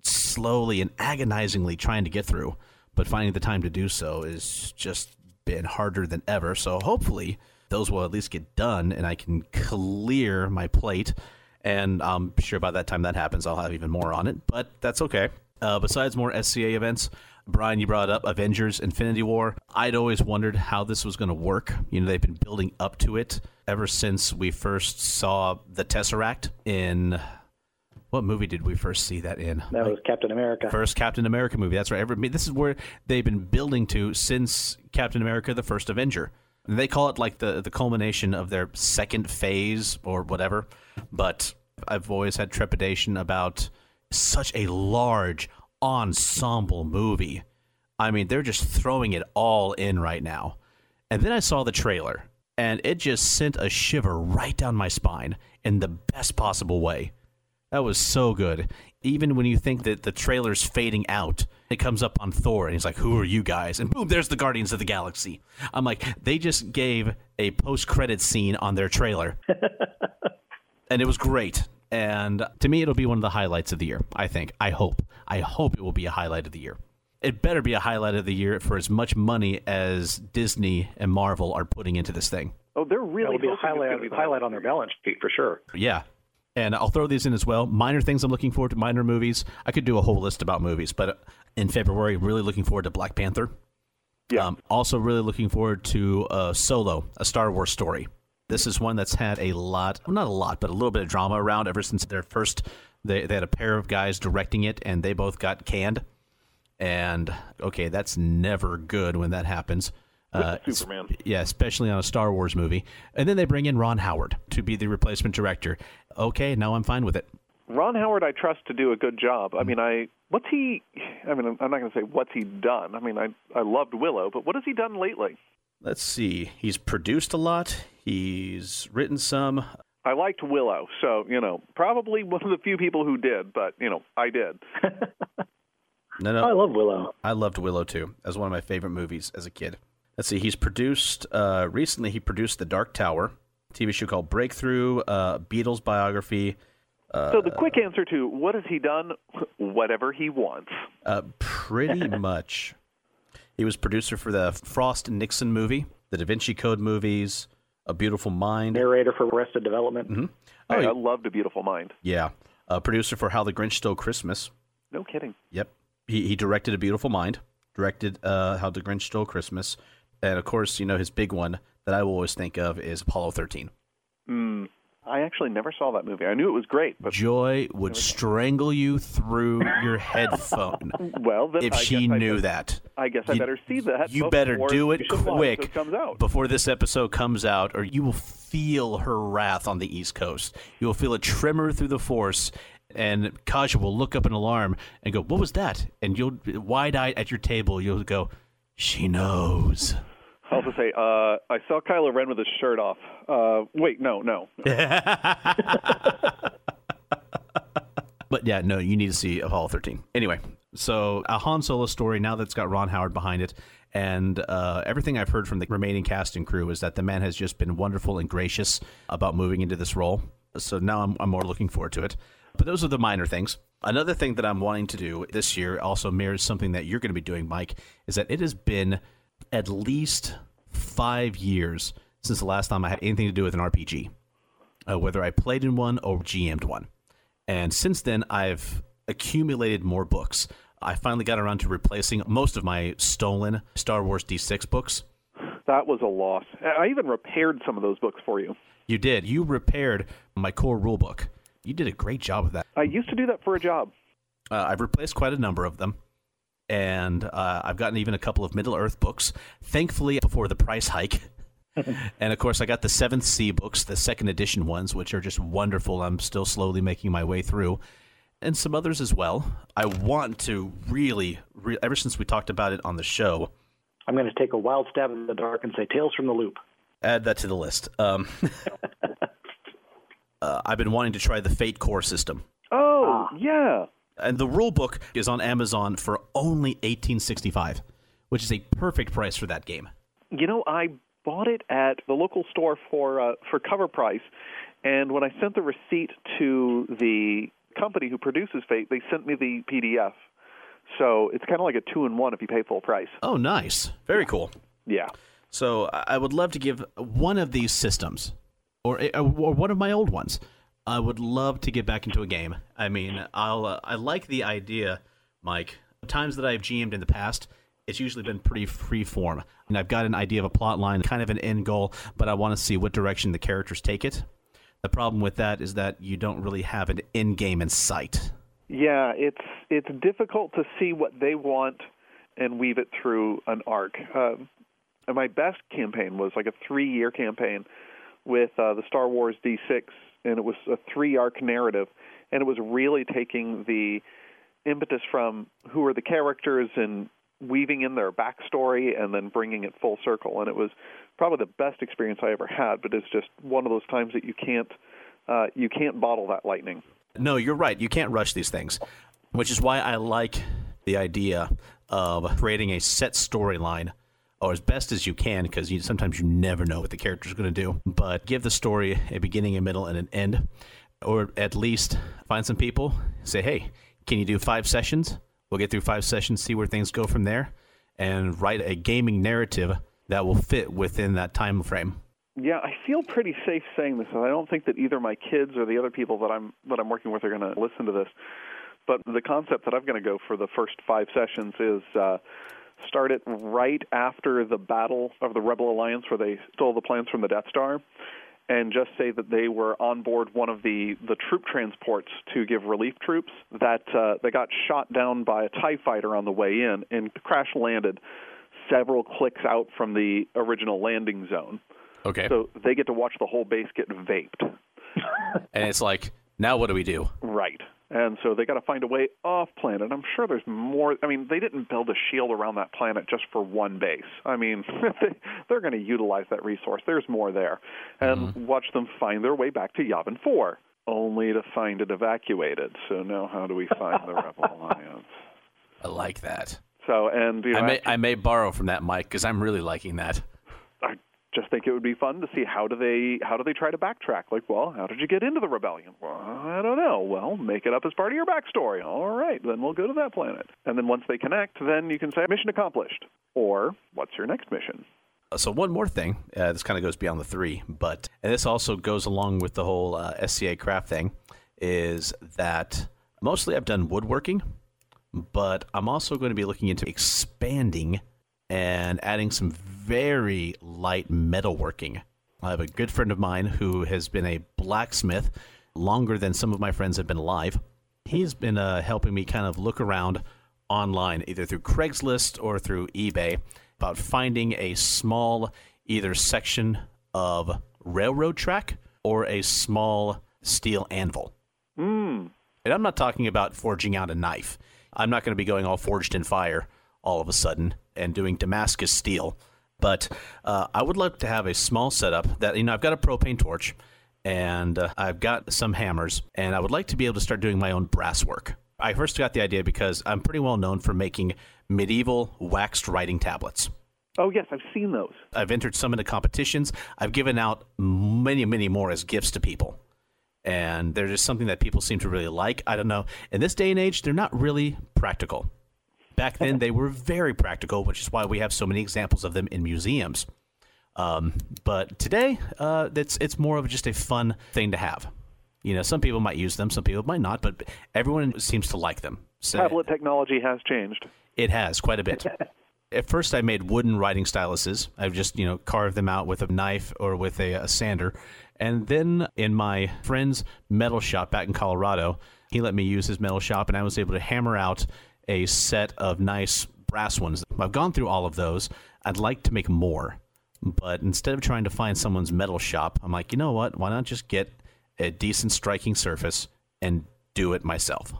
slowly and agonizingly trying to get through, but finding the time to do so is just been harder than ever. So hopefully those will at least get done and I can clear my plate. And I'm sure by that time that happens, I'll have even more on it, but that's okay. Uh, besides more SCA events, Brian, you brought up Avengers Infinity War. I'd always wondered how this was going to work. You know, they've been building up to it ever since we first saw the Tesseract in what movie did we first see that in? That was Captain America. First Captain America movie. That's right. Every, this is where they've been building to since Captain America: The First Avenger. And they call it like the the culmination of their second phase or whatever. But I've always had trepidation about such a large ensemble movie. I mean, they're just throwing it all in right now. And then I saw the trailer, and it just sent a shiver right down my spine in the best possible way. That was so good. Even when you think that the trailer's fading out, it comes up on Thor and he's like, Who are you guys? And boom, there's the Guardians of the Galaxy. I'm like, they just gave a post credit scene on their trailer. and it was great. And to me, it'll be one of the highlights of the year, I think. I hope. I hope it will be a highlight of the year. It better be a highlight of the year for as much money as Disney and Marvel are putting into this thing. Oh, they're really That'll be a highlight, be highlight on their balance sheet for sure. Yeah. And I'll throw these in as well. Minor things I'm looking forward to, minor movies. I could do a whole list about movies, but in February, really looking forward to Black Panther. Yeah. Um, also, really looking forward to uh, Solo, a Star Wars story. This is one that's had a lot, well, not a lot, but a little bit of drama around ever since their first. They, they had a pair of guys directing it, and they both got canned. And okay, that's never good when that happens. Uh, Superman. yeah, especially on a Star Wars movie. And then they bring in Ron Howard to be the replacement director. Okay, now I'm fine with it. Ron Howard, I trust to do a good job. I mean, I what's he? I mean, I'm not going to say what's he done. I mean, I I loved Willow, but what has he done lately? Let's see. He's produced a lot. He's written some. I liked Willow, so you know, probably one of the few people who did, but you know, I did. No, no. I love Willow. I loved Willow too. As one of my favorite movies as a kid. Let's see. He's produced uh, recently. He produced The Dark Tower, TV show called Breakthrough, uh, Beatles biography. so the quick answer to what has he done? Whatever he wants. Uh, pretty much. He was producer for the Frost and Nixon movie, the Da Vinci Code movies, A Beautiful Mind. Narrator for Arrested Development. Oh, I, yeah. I loved A Beautiful Mind. Yeah. Uh, producer for How the Grinch Stole Christmas. No kidding. Yep. He, he directed A Beautiful Mind, directed uh, How the Grinch Stole Christmas. And of course, you know, his big one that I will always think of is Apollo 13. Mm, I actually never saw that movie. I knew it was great, but Joy would strangle you through your headphone well, if I she knew that. I guess I You- better see that. You better do it quick out. before this episode comes out, or you will feel her wrath on the East Coast. You will feel a tremor through the force, and Kaja will look up in alarm and go, "What was that?" And you'll wide-eyed at your table. You'll go, "She knows." I'll just say, uh, I saw Kylo Ren with his shirt off. Uh, wait, no, no. But yeah, no, you need to see Apollo 13. Anyway, so a Han Solo story now that's got Ron Howard behind it, and uh, everything I've heard from the remaining cast and crew is that the man has just been wonderful and gracious about moving into this role. So now I'm, I'm more looking forward to it. But those are the minor things. Another thing that I'm wanting to do this year also mirrors something that you're going to be doing, Mike, is that it has been at least five years since the last time I had anything to do with an RPG, uh, whether I played in one or GM'd one. And since then, I've accumulated more books. I finally got around to replacing most of my stolen Star Wars D6 books. That was a loss. I even repaired some of those books for you. You did. You repaired my core rulebook. You did a great job of that. I used to do that for a job. Uh, I've replaced quite a number of them. And uh, I've gotten even a couple of Middle Earth books, thankfully, before the price hike. and of course, I got the Seventh Sea books, the second edition ones, which are just wonderful. I'm still slowly making my way through. And some others as well. I want to really, re- ever since we talked about it on the show, I'm going to take a wild stab in the dark and say Tales from the Loop. add that to the list. Um, uh, I've been wanting to try the Fate Core system. Oh, yeah. And the rule book is on Amazon for only 1865, which is a perfect price for that game. You know, I bought it at the local store for uh, for cover price, and when I sent the receipt to the company who produces Fate, they sent me the PDF. So it's kind of like a two in one if you pay full price. Oh, nice. Very cool. Yeah. So I I would love to give one of these systems, or, eh, or one of my old ones. I would love to get back into a game. I mean, I'll uh, I like the idea, Mike. Times that I've GM'd in the past, it's usually been pretty free form, and I've got an idea of a plot line, kind of an end goal, but I want to see what direction the characters take it. The problem with that is that you don't really have an end game in sight. Yeah, it's it's difficult to see what they want and weave it through an arc. And my best campaign was like a three-year campaign with uh, the Star Wars D6, and it was a three-arc narrative, and it was really taking the impetus from who are the characters and weaving in their backstory and then bringing it full circle. And it was probably the best experience I ever had. But it's just one of those times that you can't uh, you can't bottle that lightning. No, you're right. You can't rush these things, which is why I like the idea of creating a set storyline, or as best as you can, because sometimes you never know what the character's going to do. But give the story a beginning, a middle, and an end, or at least find some people. Say, hey, can you do five sessions? We'll get through five sessions, see where things go from there, and write a gaming narrative that will fit within that time frame. Yeah, I feel pretty safe saying this. I don't think that either my kids or the other people that I'm that I'm working with are going to listen to this. But the concept that I'm going to go for the first five sessions is uh, start it right after the battle of the Rebel Alliance, where they stole the plans from the Death Star, and just say that they were on board one of the the troop transports to give relief troops that uh, they got shot down by a Tie fighter on the way in and crash landed several clicks out from the original landing zone. Okay. So they get to watch the whole base get vaped. and it's like, now what do we do? Right. And so they got to find a way off planet. I'm sure there's more. I mean, they didn't build a shield around that planet just for one base. I mean, they're going to utilize that resource. There's more there. And mm-hmm. watch them find their way back to Yavin 4, only to find it evacuated. So now how do we find the Rebel Alliance? I like that. So, and, you know, I may after- I may borrow from that, Mike, because I'm really liking that. I just think it would be fun to see how do they how do they try to backtrack. Like, well, how did you get into the rebellion? Well, I don't know. Well, make it up as part of your backstory. All right, then we'll go to that planet. And then once they connect, then you can say mission accomplished. Or what's your next mission? So one more thing, uh, this kind of goes beyond the three, but and this also goes along with the whole uh, SCA craft thing, is that mostly I've done woodworking, but I'm also going to be looking into expanding and adding some very light metalworking I have a good friend of mine who has been a blacksmith longer than some of my friends have been alive. He's been uh, helping me kind of look around online, either through Craigslist or through eBay, about finding a small either section of railroad track or a small steel anvil. Hmm. And I'm not talking about forging out a knife. I'm not going to be going all forged in fire all of a sudden and doing Damascus steel. But uh, I would like to have a small setup that, you know, I've got a propane torch and uh, I've got some hammers, and I would like to be able to start doing my own brass work. I first got the idea because I'm pretty well known for making medieval waxed writing tablets. Oh yes, I've seen those. I've entered some into competitions. I've given out many, many more as gifts to people. And they're just something that people seem to really like. I don't know. In this day and age, they're not really practical. Back then, they were very practical, which is why we have so many examples of them in museums. Um, but today, uh, it's it's more of just a fun thing to have. You know, some people might use them, some people might not, but everyone seems to like them. So Tablet technology has changed. it has quite a bit. At first, I made wooden writing styluses. I've just you know carved them out with a knife or with a, a sander, and then in my friend's metal shop back in Colorado, he let me use his metal shop, and I was able to hammer out a set of nice brass ones. I've gone through all of those. I'd like to make more, but instead of trying to find someone's metal shop, I'm like, you know what? Why not just get a decent striking surface and do it myself?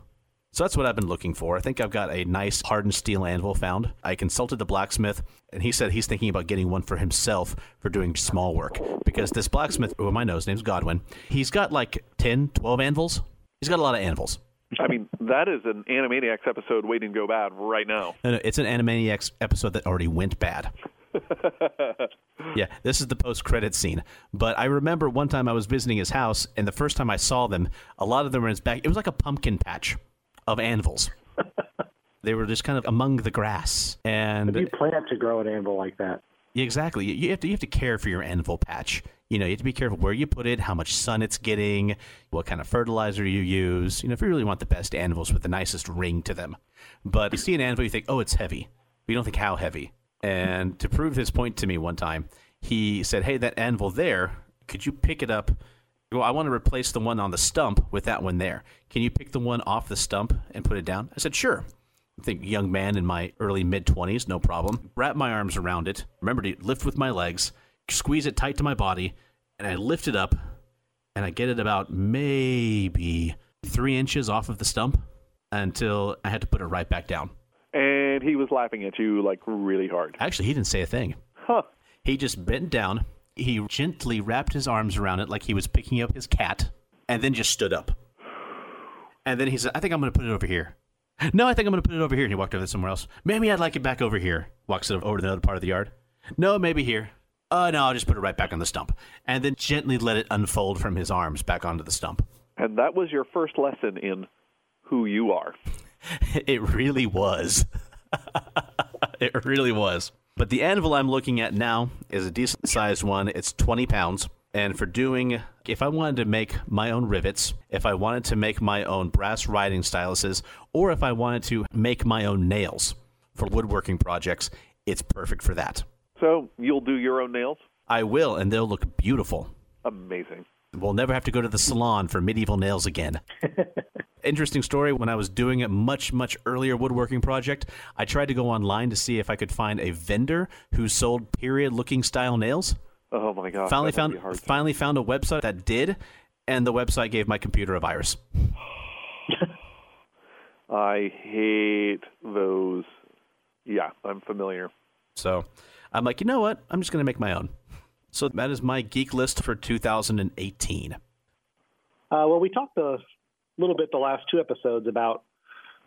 So that's what I've been looking for. I think I've got a nice hardened steel anvil found. I consulted the blacksmith, and he said he's thinking about getting one for himself for doing small work. Because this blacksmith, who I know, his name's Godwin, he's got like 10, 12 anvils. He's got a lot of anvils. I mean, that is an Animaniacs episode waiting to go bad right now. No, no, it's an Animaniacs episode that already went bad. yeah, this is the post credit scene. But I remember one time I was visiting his house, and the first time I saw them, a lot of them were in his back. It was like a pumpkin patch of anvils. they were just kind of among the grass, and You plant to grow an anvil like that. Yeah, exactly. You have to you have to care for your anvil patch. You know, you have to be careful where you put it, how much sun it's getting, what kind of fertilizer you use. You know, if you really want the best anvils with the nicest ring to them. But you see an anvil, you think, oh, it's heavy. But you don't think how heavy. And to prove his point to me one time, he said, hey, that anvil there, could you pick it up? Well, I want to replace the one on the stump with that one there. Can you pick the one off the stump and put it down? I said, sure. I think young man in my early mid 20s, no problem. Wrap my arms around it. Remember to lift with my legs, squeeze it tight to my body, and I lift it up, and I get it about maybe three inches off of the stump until I had to put it right back down. And he was laughing at you like really hard. Actually, he didn't say a thing. Huh. He just bent down. He gently wrapped his arms around it like he was picking up his cat, and then just stood up. And then he said, I think I'm going to put it over here. No, I think I'm going to put it over here. And he walked over to somewhere else. Maybe I'd like it back over here. Walks it over to the other part of the yard. No, maybe here. Oh, no, I'll just put it right back on the stump. And then gently let it unfold from his arms back onto the stump. And that was your first lesson in who you are. It really was. it really was. But the anvil I'm looking at now is a decent sized one. It's 20 pounds. And for doing, if I wanted to make my own rivets, if I wanted to make my own brass writing styluses, or if I wanted to make my own nails for woodworking projects, it's perfect for that. So you'll do your own nails? I will, and they'll look beautiful. Amazing. We'll never have to go to the salon for medieval nails again. Interesting story. When I was doing a much, much earlier woodworking project, I tried to go online to see if I could find a vendor who sold period looking style nails. Oh my god! finally found finally found a website that did, and the website gave my computer a virus. I hate those. Yeah, I'm familiar. So I'm like, you know what? I'm just going to make my own. So that is my geek list for 2018. Uh, well, we talked a little bit the last two episodes about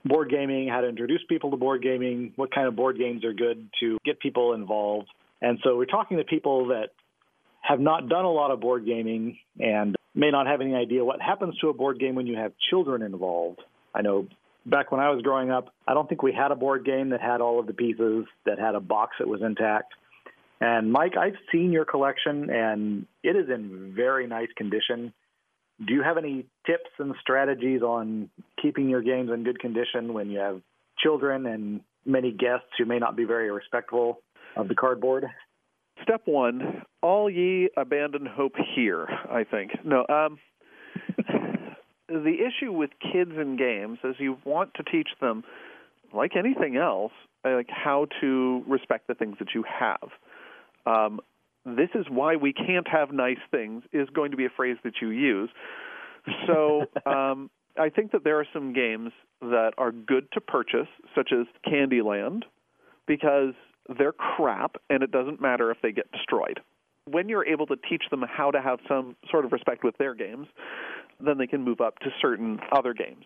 board gaming, how to introduce people to board gaming, what kind of board games are good to get people involved. And so we're talking to people that have not done a lot of board gaming and may not have any idea what happens to a board game when you have children involved. I know back when I was growing up, I don't think we had a board game that had all of the pieces, that had a box that was intact. And Mike, I've seen your collection and it is in very nice condition. Do you have any tips and strategies on keeping your games in good condition when you have children and many guests who may not be very respectful of the cardboard? step one: all ye abandon hope here. I think no. Um, the issue with kids and games is you want to teach them, like anything else, like how to respect the things that you have. Um, this is why we can't have nice things is going to be a phrase that you use. So um, I think that there are some games that are good to purchase, such as Candyland, because they're crap and it doesn't matter if they get destroyed. When you're able to teach them how to have some sort of respect with their games, then they can move up to certain other games.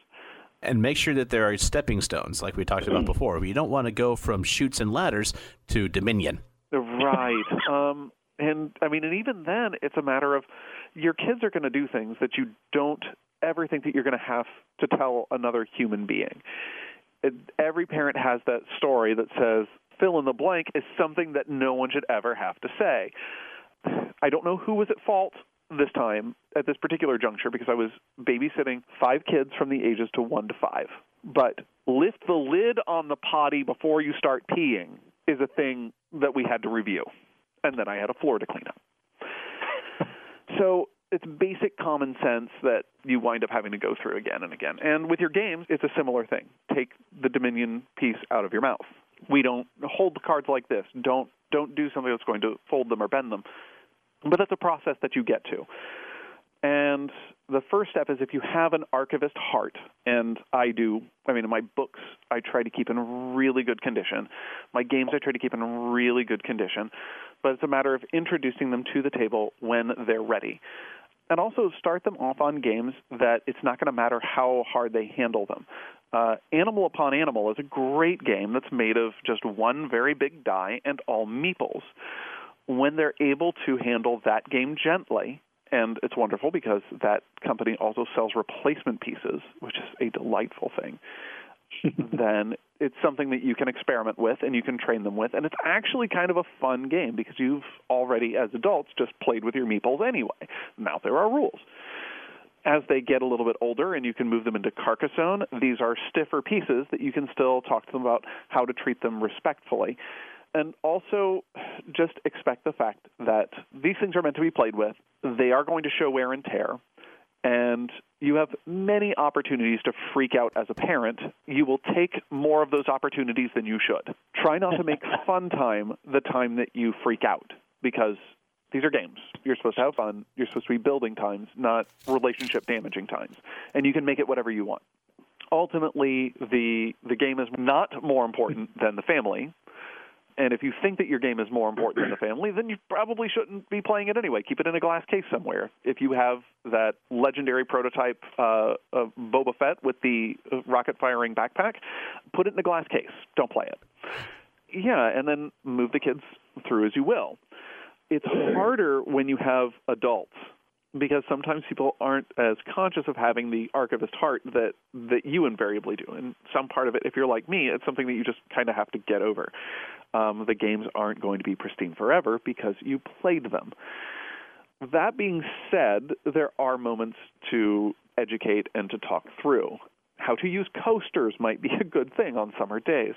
And make sure that there are stepping stones, like we talked about before. You don't want to go from chutes and ladders to Dominion. Right. um, and I mean, and even then, it's a matter of your kids are going to do things that you don't ever think that you're going to have to tell another human being. It, every parent has that story that says fill in the blank is something that no one should ever have to say. I don't know who was at fault this time at this particular juncture because I was babysitting five kids from the ages to one to five. But lift the lid on the potty before you start peeing is a thing that we had to review. And then I had a floor to clean up. so it's basic common sense that you wind up having to go through again and again. And with your games, it's a similar thing. Take the Dominion piece out of your mouth. We don't hold the cards like this. Don't don't do something that's going to fold them or bend them. But that's a process that you get to. And the first step is if you have an archivist heart, and I do, I mean, my books I try to keep in really good condition. My games I try to keep in really good condition. But it's a matter of introducing them to the table when they're ready. And also start them off on games that it's not going to matter how hard they handle them. Uh, Animal Upon Animal is a great game that's made of just one very big die and all meeples when they're able to handle that game gently, and it's wonderful because that company also sells replacement pieces, which is a delightful thing. then it's something that you can experiment with and you can train them with, and it's actually kind of a fun game because you've already, as adults, just played with your meeples anyway. Now there are rules. As they get a little bit older and you can move them into Carcassonne, these are stiffer pieces that you can still talk to them about how to treat them respectfully and also just expect the fact that these things are meant to be played with. They are going to show wear and tear. And you have many opportunities to freak out as a parent. You will take more of those opportunities than you should. Try not to make fun time the time that you freak out because these are games. You're supposed to have fun. You're supposed to be building times, not relationship damaging times. And you can make it whatever you want ultimately the the game is not more important than the family and if you think that your game is more important than the family, then you probably shouldn't be playing it anyway. Keep it in a glass case somewhere. If you have that legendary prototype uh, of Boba Fett with the rocket firing backpack, put it in a glass case. Don't play it. Yeah, and then move the kids through as you will. It's harder when you have adults because sometimes people aren't as conscious of having the archivist heart that that you invariably do. And some part of it, if you're like me, it's something that you just kind of have to get over. Um, the games aren't going to be pristine forever because you played them. That being said, there are moments to educate and to talk through. How to use coasters might be a good thing on summer days.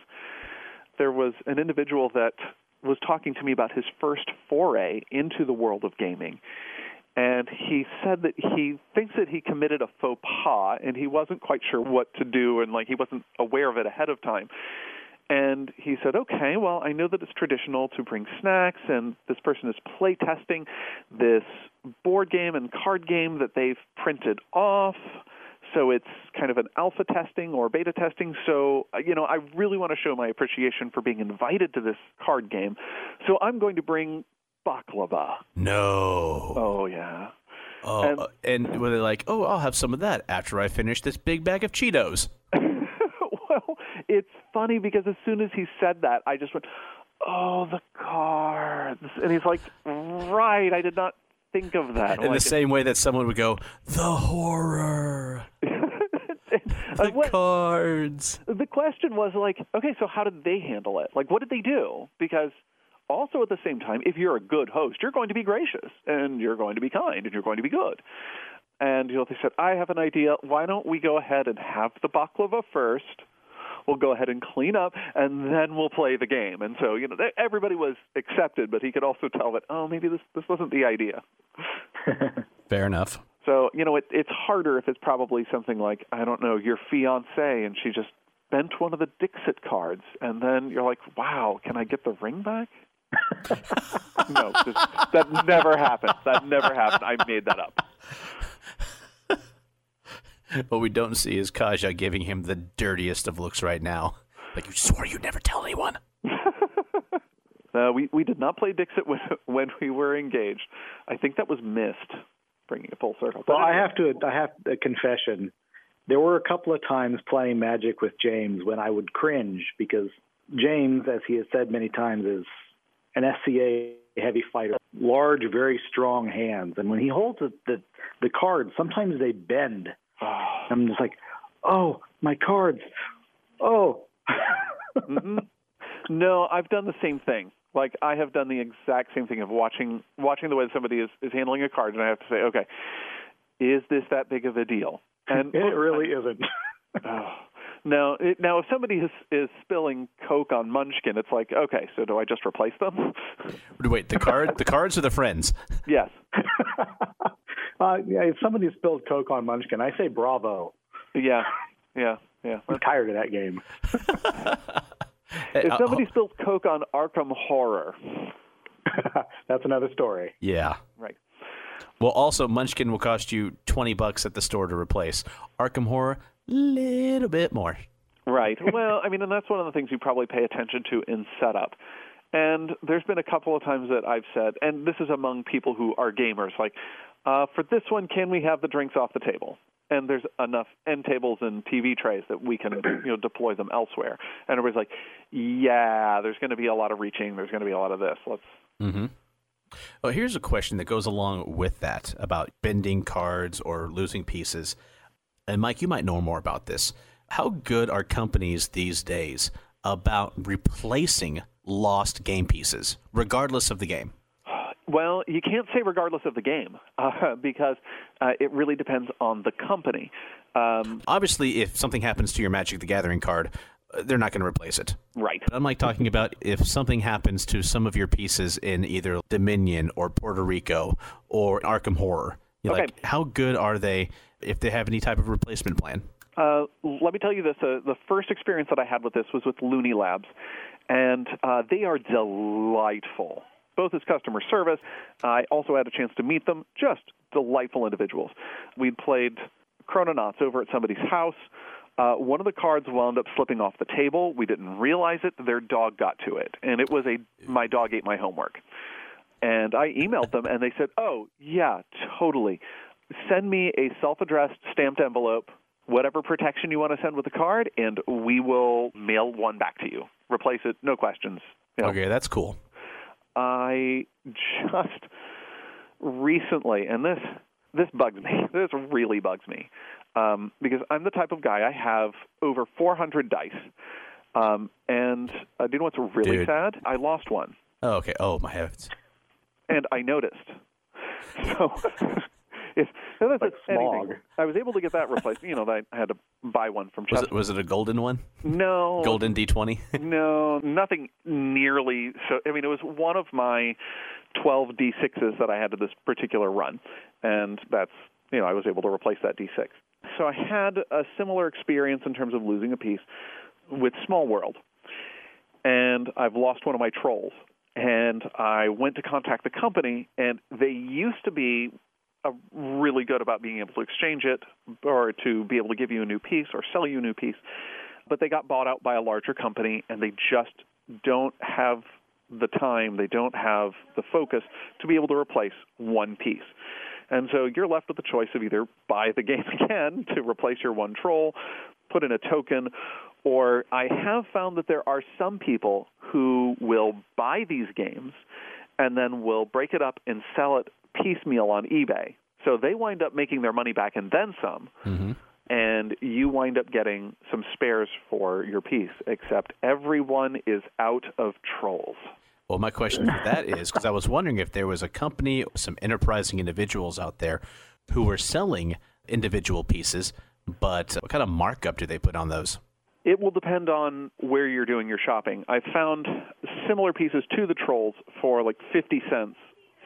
There was an individual that was talking to me about his first foray into the world of gaming and he said that he thinks that he committed a faux pas and he wasn't quite sure what to do and like he wasn't aware of it ahead of time and he said okay well i know that it's traditional to bring snacks and this person is play testing this board game and card game that they've printed off so it's kind of an alpha testing or beta testing. So, uh, you know, I really want to show my appreciation for being invited to this card game. So I'm going to bring baklava. No. Oh yeah. Oh, and, uh, and were they like, "Oh, I'll have some of that after I finish this big bag of Cheetos"? well, it's funny because as soon as he said that, I just went, "Oh, the cards," and he's like, "Right, I did not think of that." In like, the same way that someone would go, "The horror." the what, cards. The question was like, okay, so how did they handle it? Like, what did they do? Because also at the same time, if you're a good host, you're going to be gracious and you're going to be kind and you're going to be good. And you know, they said, I have an idea. Why don't we go ahead and have the baklava first? We'll go ahead and clean up, and then we'll play the game. And so, you know, everybody was accepted, but he could also tell that, oh, maybe this this wasn't the idea. Fair enough. So, you know, it, it's harder if it's probably something like, I don't know, your fiance, and she just bent one of the Dixit cards, and then you're like, wow, can I get the ring back? no, just, that never happened. That never happened. I made that up. what we don't see is Kaja giving him the dirtiest of looks right now. Like you swore you'd never tell anyone. uh, we we did not play Dixit when, when we were engaged. I think that was missed. Bringing it full circle. Well, I have to I have a confession. There were a couple of times playing Magic with James when I would cringe because James, as he has said many times, is an SCA heavy fighter, large, very strong hands, and when he holds the the, the cards, sometimes they bend. I'm just like, oh, my cards. Oh. mm-hmm. No, I've done the same thing. Like I have done the exact same thing of watching watching the way somebody is, is handling a card, and I have to say, okay, is this that big of a deal? And it really isn't. oh. Now, it, now, if somebody is is spilling Coke on Munchkin, it's like, okay, so do I just replace them? Wait, the card, the cards, are the friends? Yes. Uh, yeah, if somebody spills Coke on Munchkin, I say bravo. Yeah, yeah, yeah. I'm tired of that game. if somebody spills Coke on Arkham Horror, that's another story. Yeah. Right. Well, also Munchkin will cost you twenty bucks at the store to replace. Arkham Horror, a little bit more. Right. Well, I mean, and that's one of the things you probably pay attention to in setup. And there's been a couple of times that I've said, and this is among people who are gamers, like, uh, for this one, can we have the drinks off the table? And there's enough end tables and TV trays that we can, you know, deploy them elsewhere. And everybody's like, yeah, there's going to be a lot of reaching. There's going to be a lot of this. Let's. Mm-hmm. Well, here's a question that goes along with that about bending cards or losing pieces and Mike, you might know more about this. How good are companies these days about replacing lost game pieces, regardless of the game? Well, you can't say regardless of the game uh, because uh, it really depends on the company. Um, Obviously, if something happens to your Magic the Gathering card, uh, they're not going to replace it. Right. But I'm like talking about if something happens to some of your pieces in either Dominion or Puerto Rico or Arkham Horror. Okay. Like, how good are they if they have any type of replacement plan. Uh, let me tell you this: uh, the first experience that I had with this was with Looney Labs, and uh, they are delightful. Both as customer service, I also had a chance to meet them. Just delightful individuals. We'd played Chrononauts over at somebody's house. Uh, one of the cards wound up slipping off the table. We didn't realize it. Their dog got to it, and it was a my dog ate my homework. And I emailed them, and they said, "Oh yeah, totally send me a self-addressed stamped envelope, whatever protection you want to send with the card, and we will mail one back to you. Replace it, no questions. You know. Okay, that's cool. I just recently, and this this bugs me. This really bugs me um, because I'm the type of guy. I have over 400 dice, um, and uh, do you know what's really Dude. sad? I lost one. Oh, okay. Oh my heavens! And I noticed. So if that's like smog. Anything, I was able to get that replaced. you know, I had to buy one from. Was it, was it a golden one? No. Golden D twenty. no, nothing nearly. So I mean, it was one of my twelve D sixes that I had to this particular run, and that's you know I was able to replace that D six. So I had a similar experience in terms of losing a piece with Small World, and I've lost one of my trolls and I went to contact the company, and they used to be Uh, really good about being able to exchange it or to be able to give you a new piece or sell you a new piece. But they got bought out by a larger company and they just don't have the time, they don't have the focus to be able to replace one piece. And so you're left with the choice of either buy the game again to replace your one troll, put in a token, or I have found that there are some people who will buy these games and then will break it up and sell it piecemeal on eBay. So they wind up making their money back and then some. Mm-hmm. And you wind up getting some spares for your piece, except everyone is out of trolls. Well, my question for that is because I was wondering if there was a company, some enterprising individuals out there who were selling individual pieces, but what kind of markup do they put on those? It will depend on where you're doing your shopping. I've found similar pieces to the trolls for like 50 cents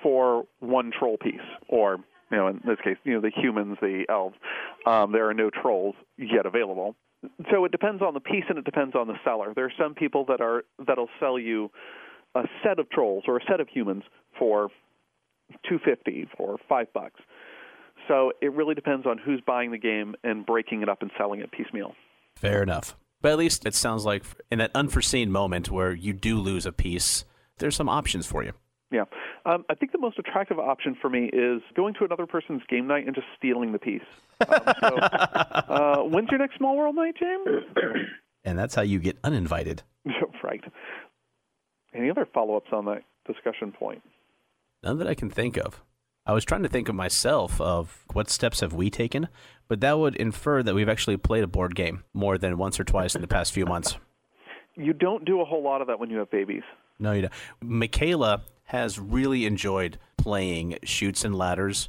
for one troll piece, or you know, in this case, you know, the humans, the elves. Um, there are no trolls yet available. So it depends on the piece and it depends on the seller. There are some people that are that'll sell you a set of trolls or a set of humans for 250 or 5 bucks. So it really depends on who's buying the game and breaking it up and selling it piecemeal. Fair enough. But at least it sounds like in that unforeseen moment where you do lose a piece, there's some options for you. Yeah. Um, I think the most attractive option for me is going to another person's game night and just stealing the piece. Um, so, uh, when's your next Small World night, James? And that's how you get uninvited. right. Any other follow ups on that discussion point? None that I can think of. I was trying to think of myself of what steps have we taken, but that would infer that we've actually played a board game more than once or twice in the past few months. You don't do a whole lot of that when you have babies. No, you don't. Michaela has really enjoyed playing Chutes and Ladders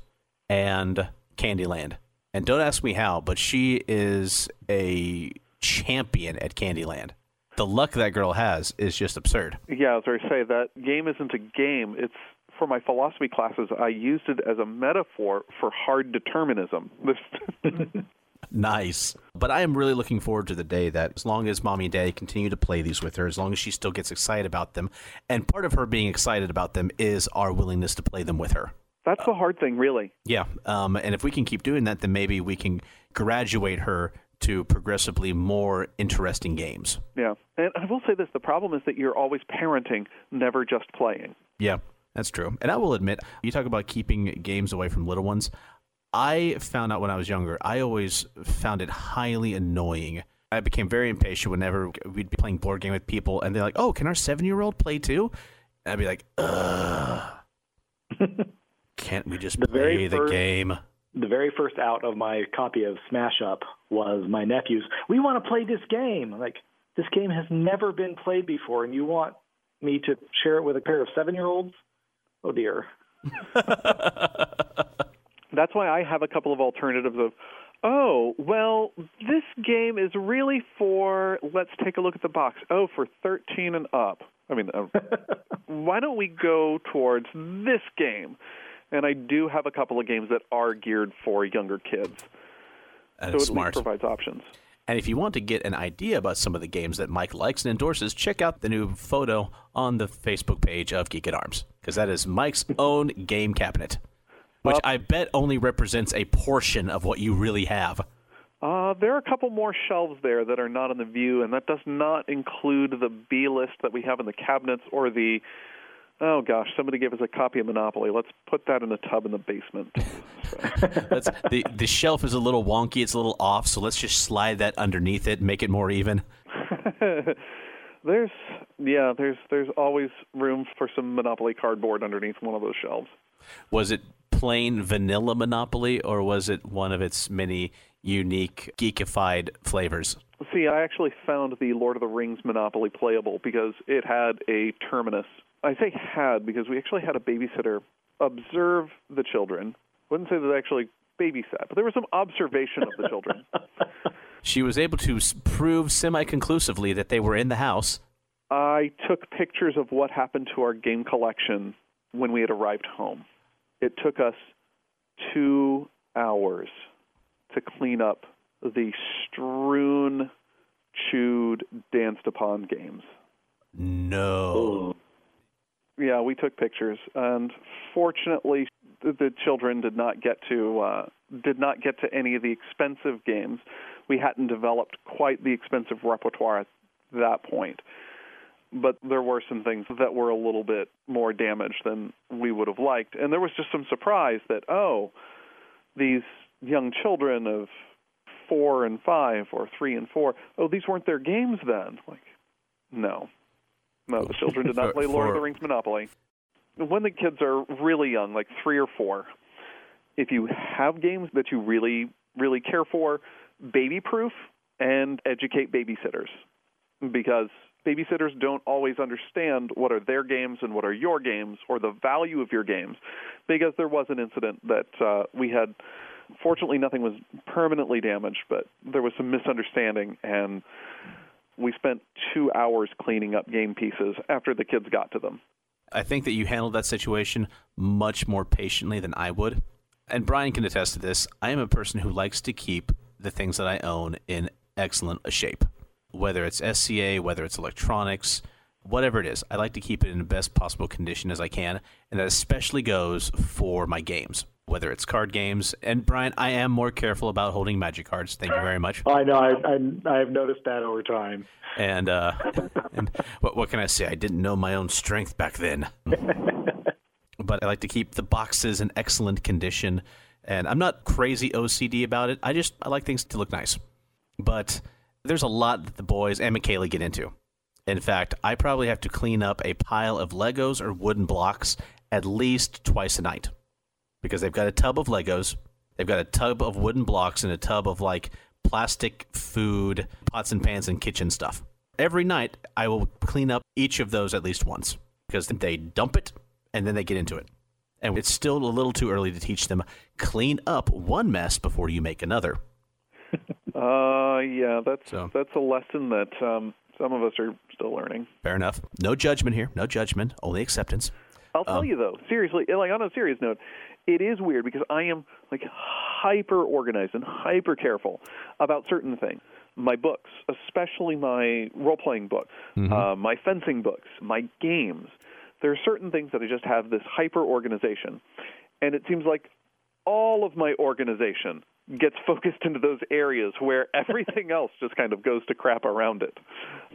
and Candyland. And don't ask me how, but she is a champion at Candyland. The luck that girl has is just absurd. Yeah, I was going to say that game isn't a game. It's for my philosophy classes. I used it as a metaphor for hard determinism. Nice. But I am really looking forward to the day that as long as mommy and daddy continue to play these with her, as long as she still gets excited about them, and part of her being excited about them is our willingness to play them with her. That's the hard thing, really. Yeah. Um, and if we can keep doing that, then maybe we can graduate her to progressively more interesting games. Yeah. And I will say this the problem is that you're always parenting, never just playing. Yeah, that's true. And I will admit, you talk about keeping games away from little ones. I found out when I was younger, I always found it highly annoying. I became very impatient whenever we'd be playing board game with people, and they're like, "Oh, can our seven-year-old play too?" And I'd be like, "Ugh, can't we just The play the first- game?" the very first out of my copy of Smash Up was my nephew's. We want to play this game. I'm Like this game has never been played before, and you want me to share it with a pair of seven-year-olds? Oh dear. That's why I have a couple of alternatives of, oh, well, this game is really for, let's take a look at the box. Oh, for 13 and up. I mean, uh, why don't we go towards this game? And I do have a couple of games that are geared for younger kids. That so is it smart. provides options. And if you want to get an idea about some of the games that Mike likes and endorses, check out the new photo on the Facebook page of Geek at Arms, because that is Mike's own game cabinet, which Well- I bet only represents a portion of what you really have. Uh, there are a couple more shelves there that are not in the view, and that does not include the B list that we have in the cabinets or the. Oh gosh, somebody gave us a copy of Monopoly. Let's put that in a tub in the basement. That's, the the shelf is a little wonky; it's a little off, so let's just slide that underneath it, make it more even. there's yeah, there's there's always room for some Monopoly cardboard underneath one of those shelves. Was it plain vanilla Monopoly, or was it one of its many unique geekified flavors? See, I actually found the Lord of the Rings Monopoly playable because it had a terminus. I say had because we actually had a babysitter observe the children. Wouldn't say that they actually babysat, but there was some observation of the children. She was able to prove semi-conclusively that they were in the house. I took pictures of what happened to our game collection when we had arrived home. It took us two hours to clean up the strewn, chewed, danced upon games. No. Yeah, we took pictures, and fortunately, the, the children did not get to uh, did not get to any of the expensive games. We hadn't developed quite the expensive repertoire at that point, but there were some things that were a little bit more damaged than we would have liked, and there was just some surprise that oh, these young children of four and five or three and four, oh, these weren't their games then. Like, no, no, the children did not play Lord of the Rings Monopoly. When the kids are really young, like three or four, if you have games that you really, really care for, baby proof and educate babysitters. Because babysitters don't always understand what are their games and what are your games or the value of your games. Because there was an incident that uh, we had Fortunately, nothing was permanently damaged, but there was some misunderstanding, and we spent two hours cleaning up game pieces after the kids got to them. I think that you handled that situation much more patiently than I would. And Brian can attest to this. I am a person who likes to keep the things that I own in excellent shape. Whether it's SCA, whether it's electronics, whatever it is, I like to keep it in the best possible condition as I can. And that especially goes for my games, whether it's card games. And Brian, I am more careful about holding magic cards. Thank you very much. I know. I, I, I've noticed that over time. And, uh, and what, what can I say? I didn't know my own strength back then. but I like to keep the boxes in excellent condition. And I'm not crazy OCD about it. I just I like things to look nice. But there's a lot that the boys and Michaela get into. In fact, I probably have to clean up a pile of Legos or wooden blocks at least twice a night because they've got a tub of Legos, they've got a tub of wooden blocks, and a tub of like plastic food, pots and pans, and kitchen stuff. Every night, I will clean up each of those at least once because they dump it and then they get into it. And it's still a little too early to teach them clean up one mess before you make another. uh, yeah, that's so. that's a lesson that um, some of us are still learning. Fair enough. No judgment here. No judgment. Only acceptance. I'll tell um, you though, seriously, like on a serious note, it is weird because I am like hyper organized and hyper careful about certain things. My books, especially my role playing books, mm-hmm. uh, my fencing books, my games. There are certain things that I just have this hyper organization, and it seems like all of my organization gets focused into those areas where everything else just kind of goes to crap around it.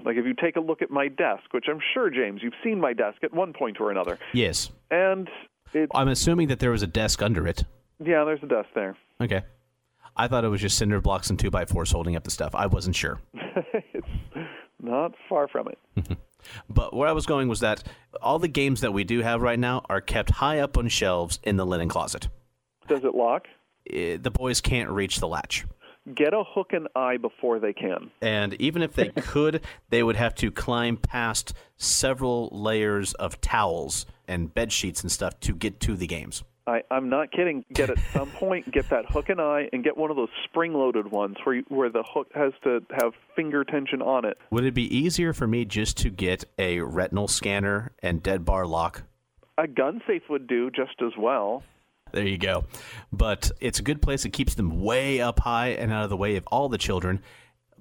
Like if you take a look at my desk, which I'm sure James you've seen my desk at one point or another. Yes. And I'm assuming that there was a desk under it. Yeah, there's a desk there. Okay. I thought it was just cinder blocks and two by fours holding up the stuff. I wasn't sure. it's not far from it. but where I was going was that all the games that we do have right now are kept high up on shelves in the linen closet. Does it lock? Eh, the boys can't reach the latch. Get a hook and eye before they can. And even if they could, they would have to climb past several layers of towels and bed sheets and stuff to get to the games. I, I'm not kidding. Get at some point, get that hook and eye, and get one of those spring-loaded ones where you, where the hook has to have finger tension on it. Would it be easier for me just to get a retinal scanner and dead bar lock? A gun safe would do just as well. There you go. But it's a good place. It keeps them way up high and out of the way of all the children.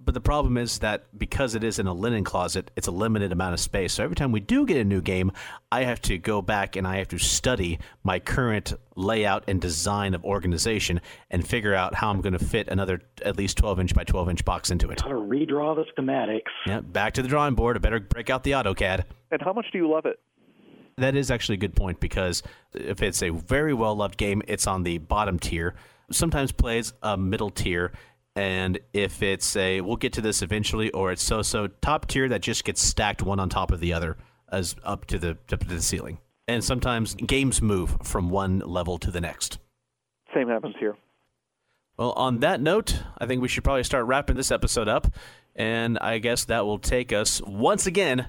But the problem is that because it is in a linen closet, it's a limited amount of space. So every time we do get a new game, I have to go back and I have to study my current layout and design of organization and figure out how I'm going to fit another at least 12 inch by 12 inch box into it. How to redraw the schematics. Yeah, back to the drawing board. I better break out the AutoCAD. And how much do you love it? That is actually a good point because if it's a very well loved game, it's on the bottom tier. Sometimes plays a middle tier, and if it's a we'll get to this eventually, or it's so so top tier that just gets stacked one on top of the other as up to the up to the ceiling. And sometimes games move from one level to the next. Same happens here. Well, on that note, I think we should probably start wrapping this episode up. And I guess that will take us once again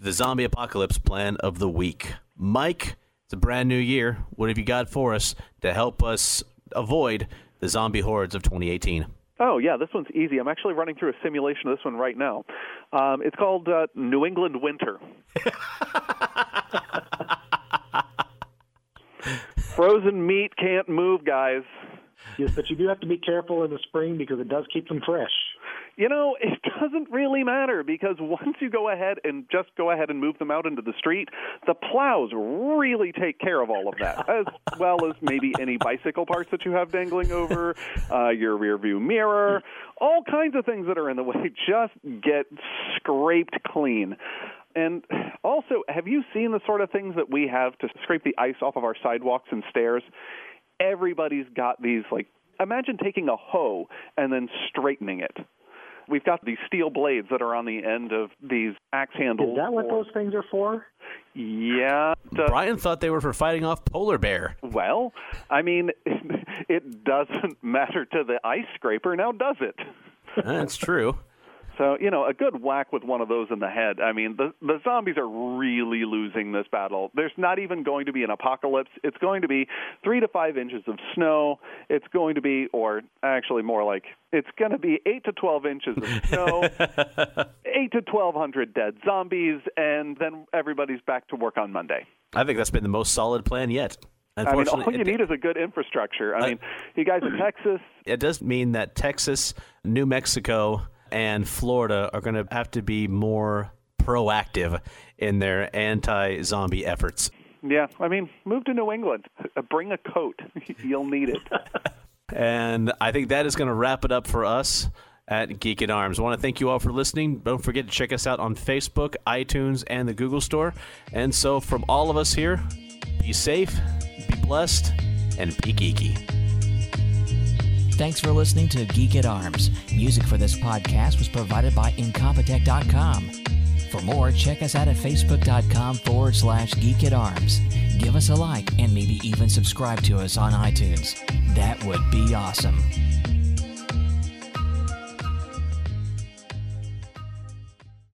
the zombie apocalypse plan of the week. Mike, it's a brand new year. What have you got for us to help us avoid the zombie hordes of 2018? Oh, yeah, this one's easy. I'm actually running through a simulation of this one right now. Um, it's called uh, New England Winter. Frozen meat can't move, guys. Yes, but you do have to be careful in the spring because it does keep them fresh. You know, it doesn't really matter because once you go ahead and just go ahead and move them out into the street, the plows really take care of all of that, as well as maybe any bicycle parts that you have dangling over uh, your rear view mirror, all kinds of things that are in the way just get scraped clean. And also, have you seen the sort of things that we have to scrape the ice off of our sidewalks and stairs? Everybody's got these like imagine taking a hoe and then straightening it. We've got these steel blades that are on the end of these axe handles. Is that what those things are for? Yeah. Uh, Brian thought they were for fighting off polar bear. Well, I mean, it doesn't matter to the ice scraper now, does it? That's true. So, you know, a good whack with one of those in the head. I mean, the the zombies are really losing this battle. There's not even going to be an apocalypse. It's going to be 3 to 5 inches of snow. It's going to be or actually more like it's going to be 8 to 12 inches of snow, 8 to 1200 dead zombies and then everybody's back to work on Monday. I think that's been the most solid plan yet. I mean, all you need is a good infrastructure. I mean, you guys in Texas. It does mean that Texas, New Mexico, and Florida are going to have to be more proactive in their anti zombie efforts. Yeah, I mean, move to New England. Bring a coat. You'll need it. and I think that is going to wrap it up for us at Geek at Arms. I want to thank you all for listening. Don't forget to check us out on Facebook, iTunes, and the Google Store. And so, from all of us here, be safe, be blessed, and be geeky. Thanks for listening to Geek at Arms. Music for this podcast was provided by Incompetech.com. For more, check us out at Facebook.com forward slash Geek at Arms. Give us a like and maybe even subscribe to us on iTunes. That would be awesome.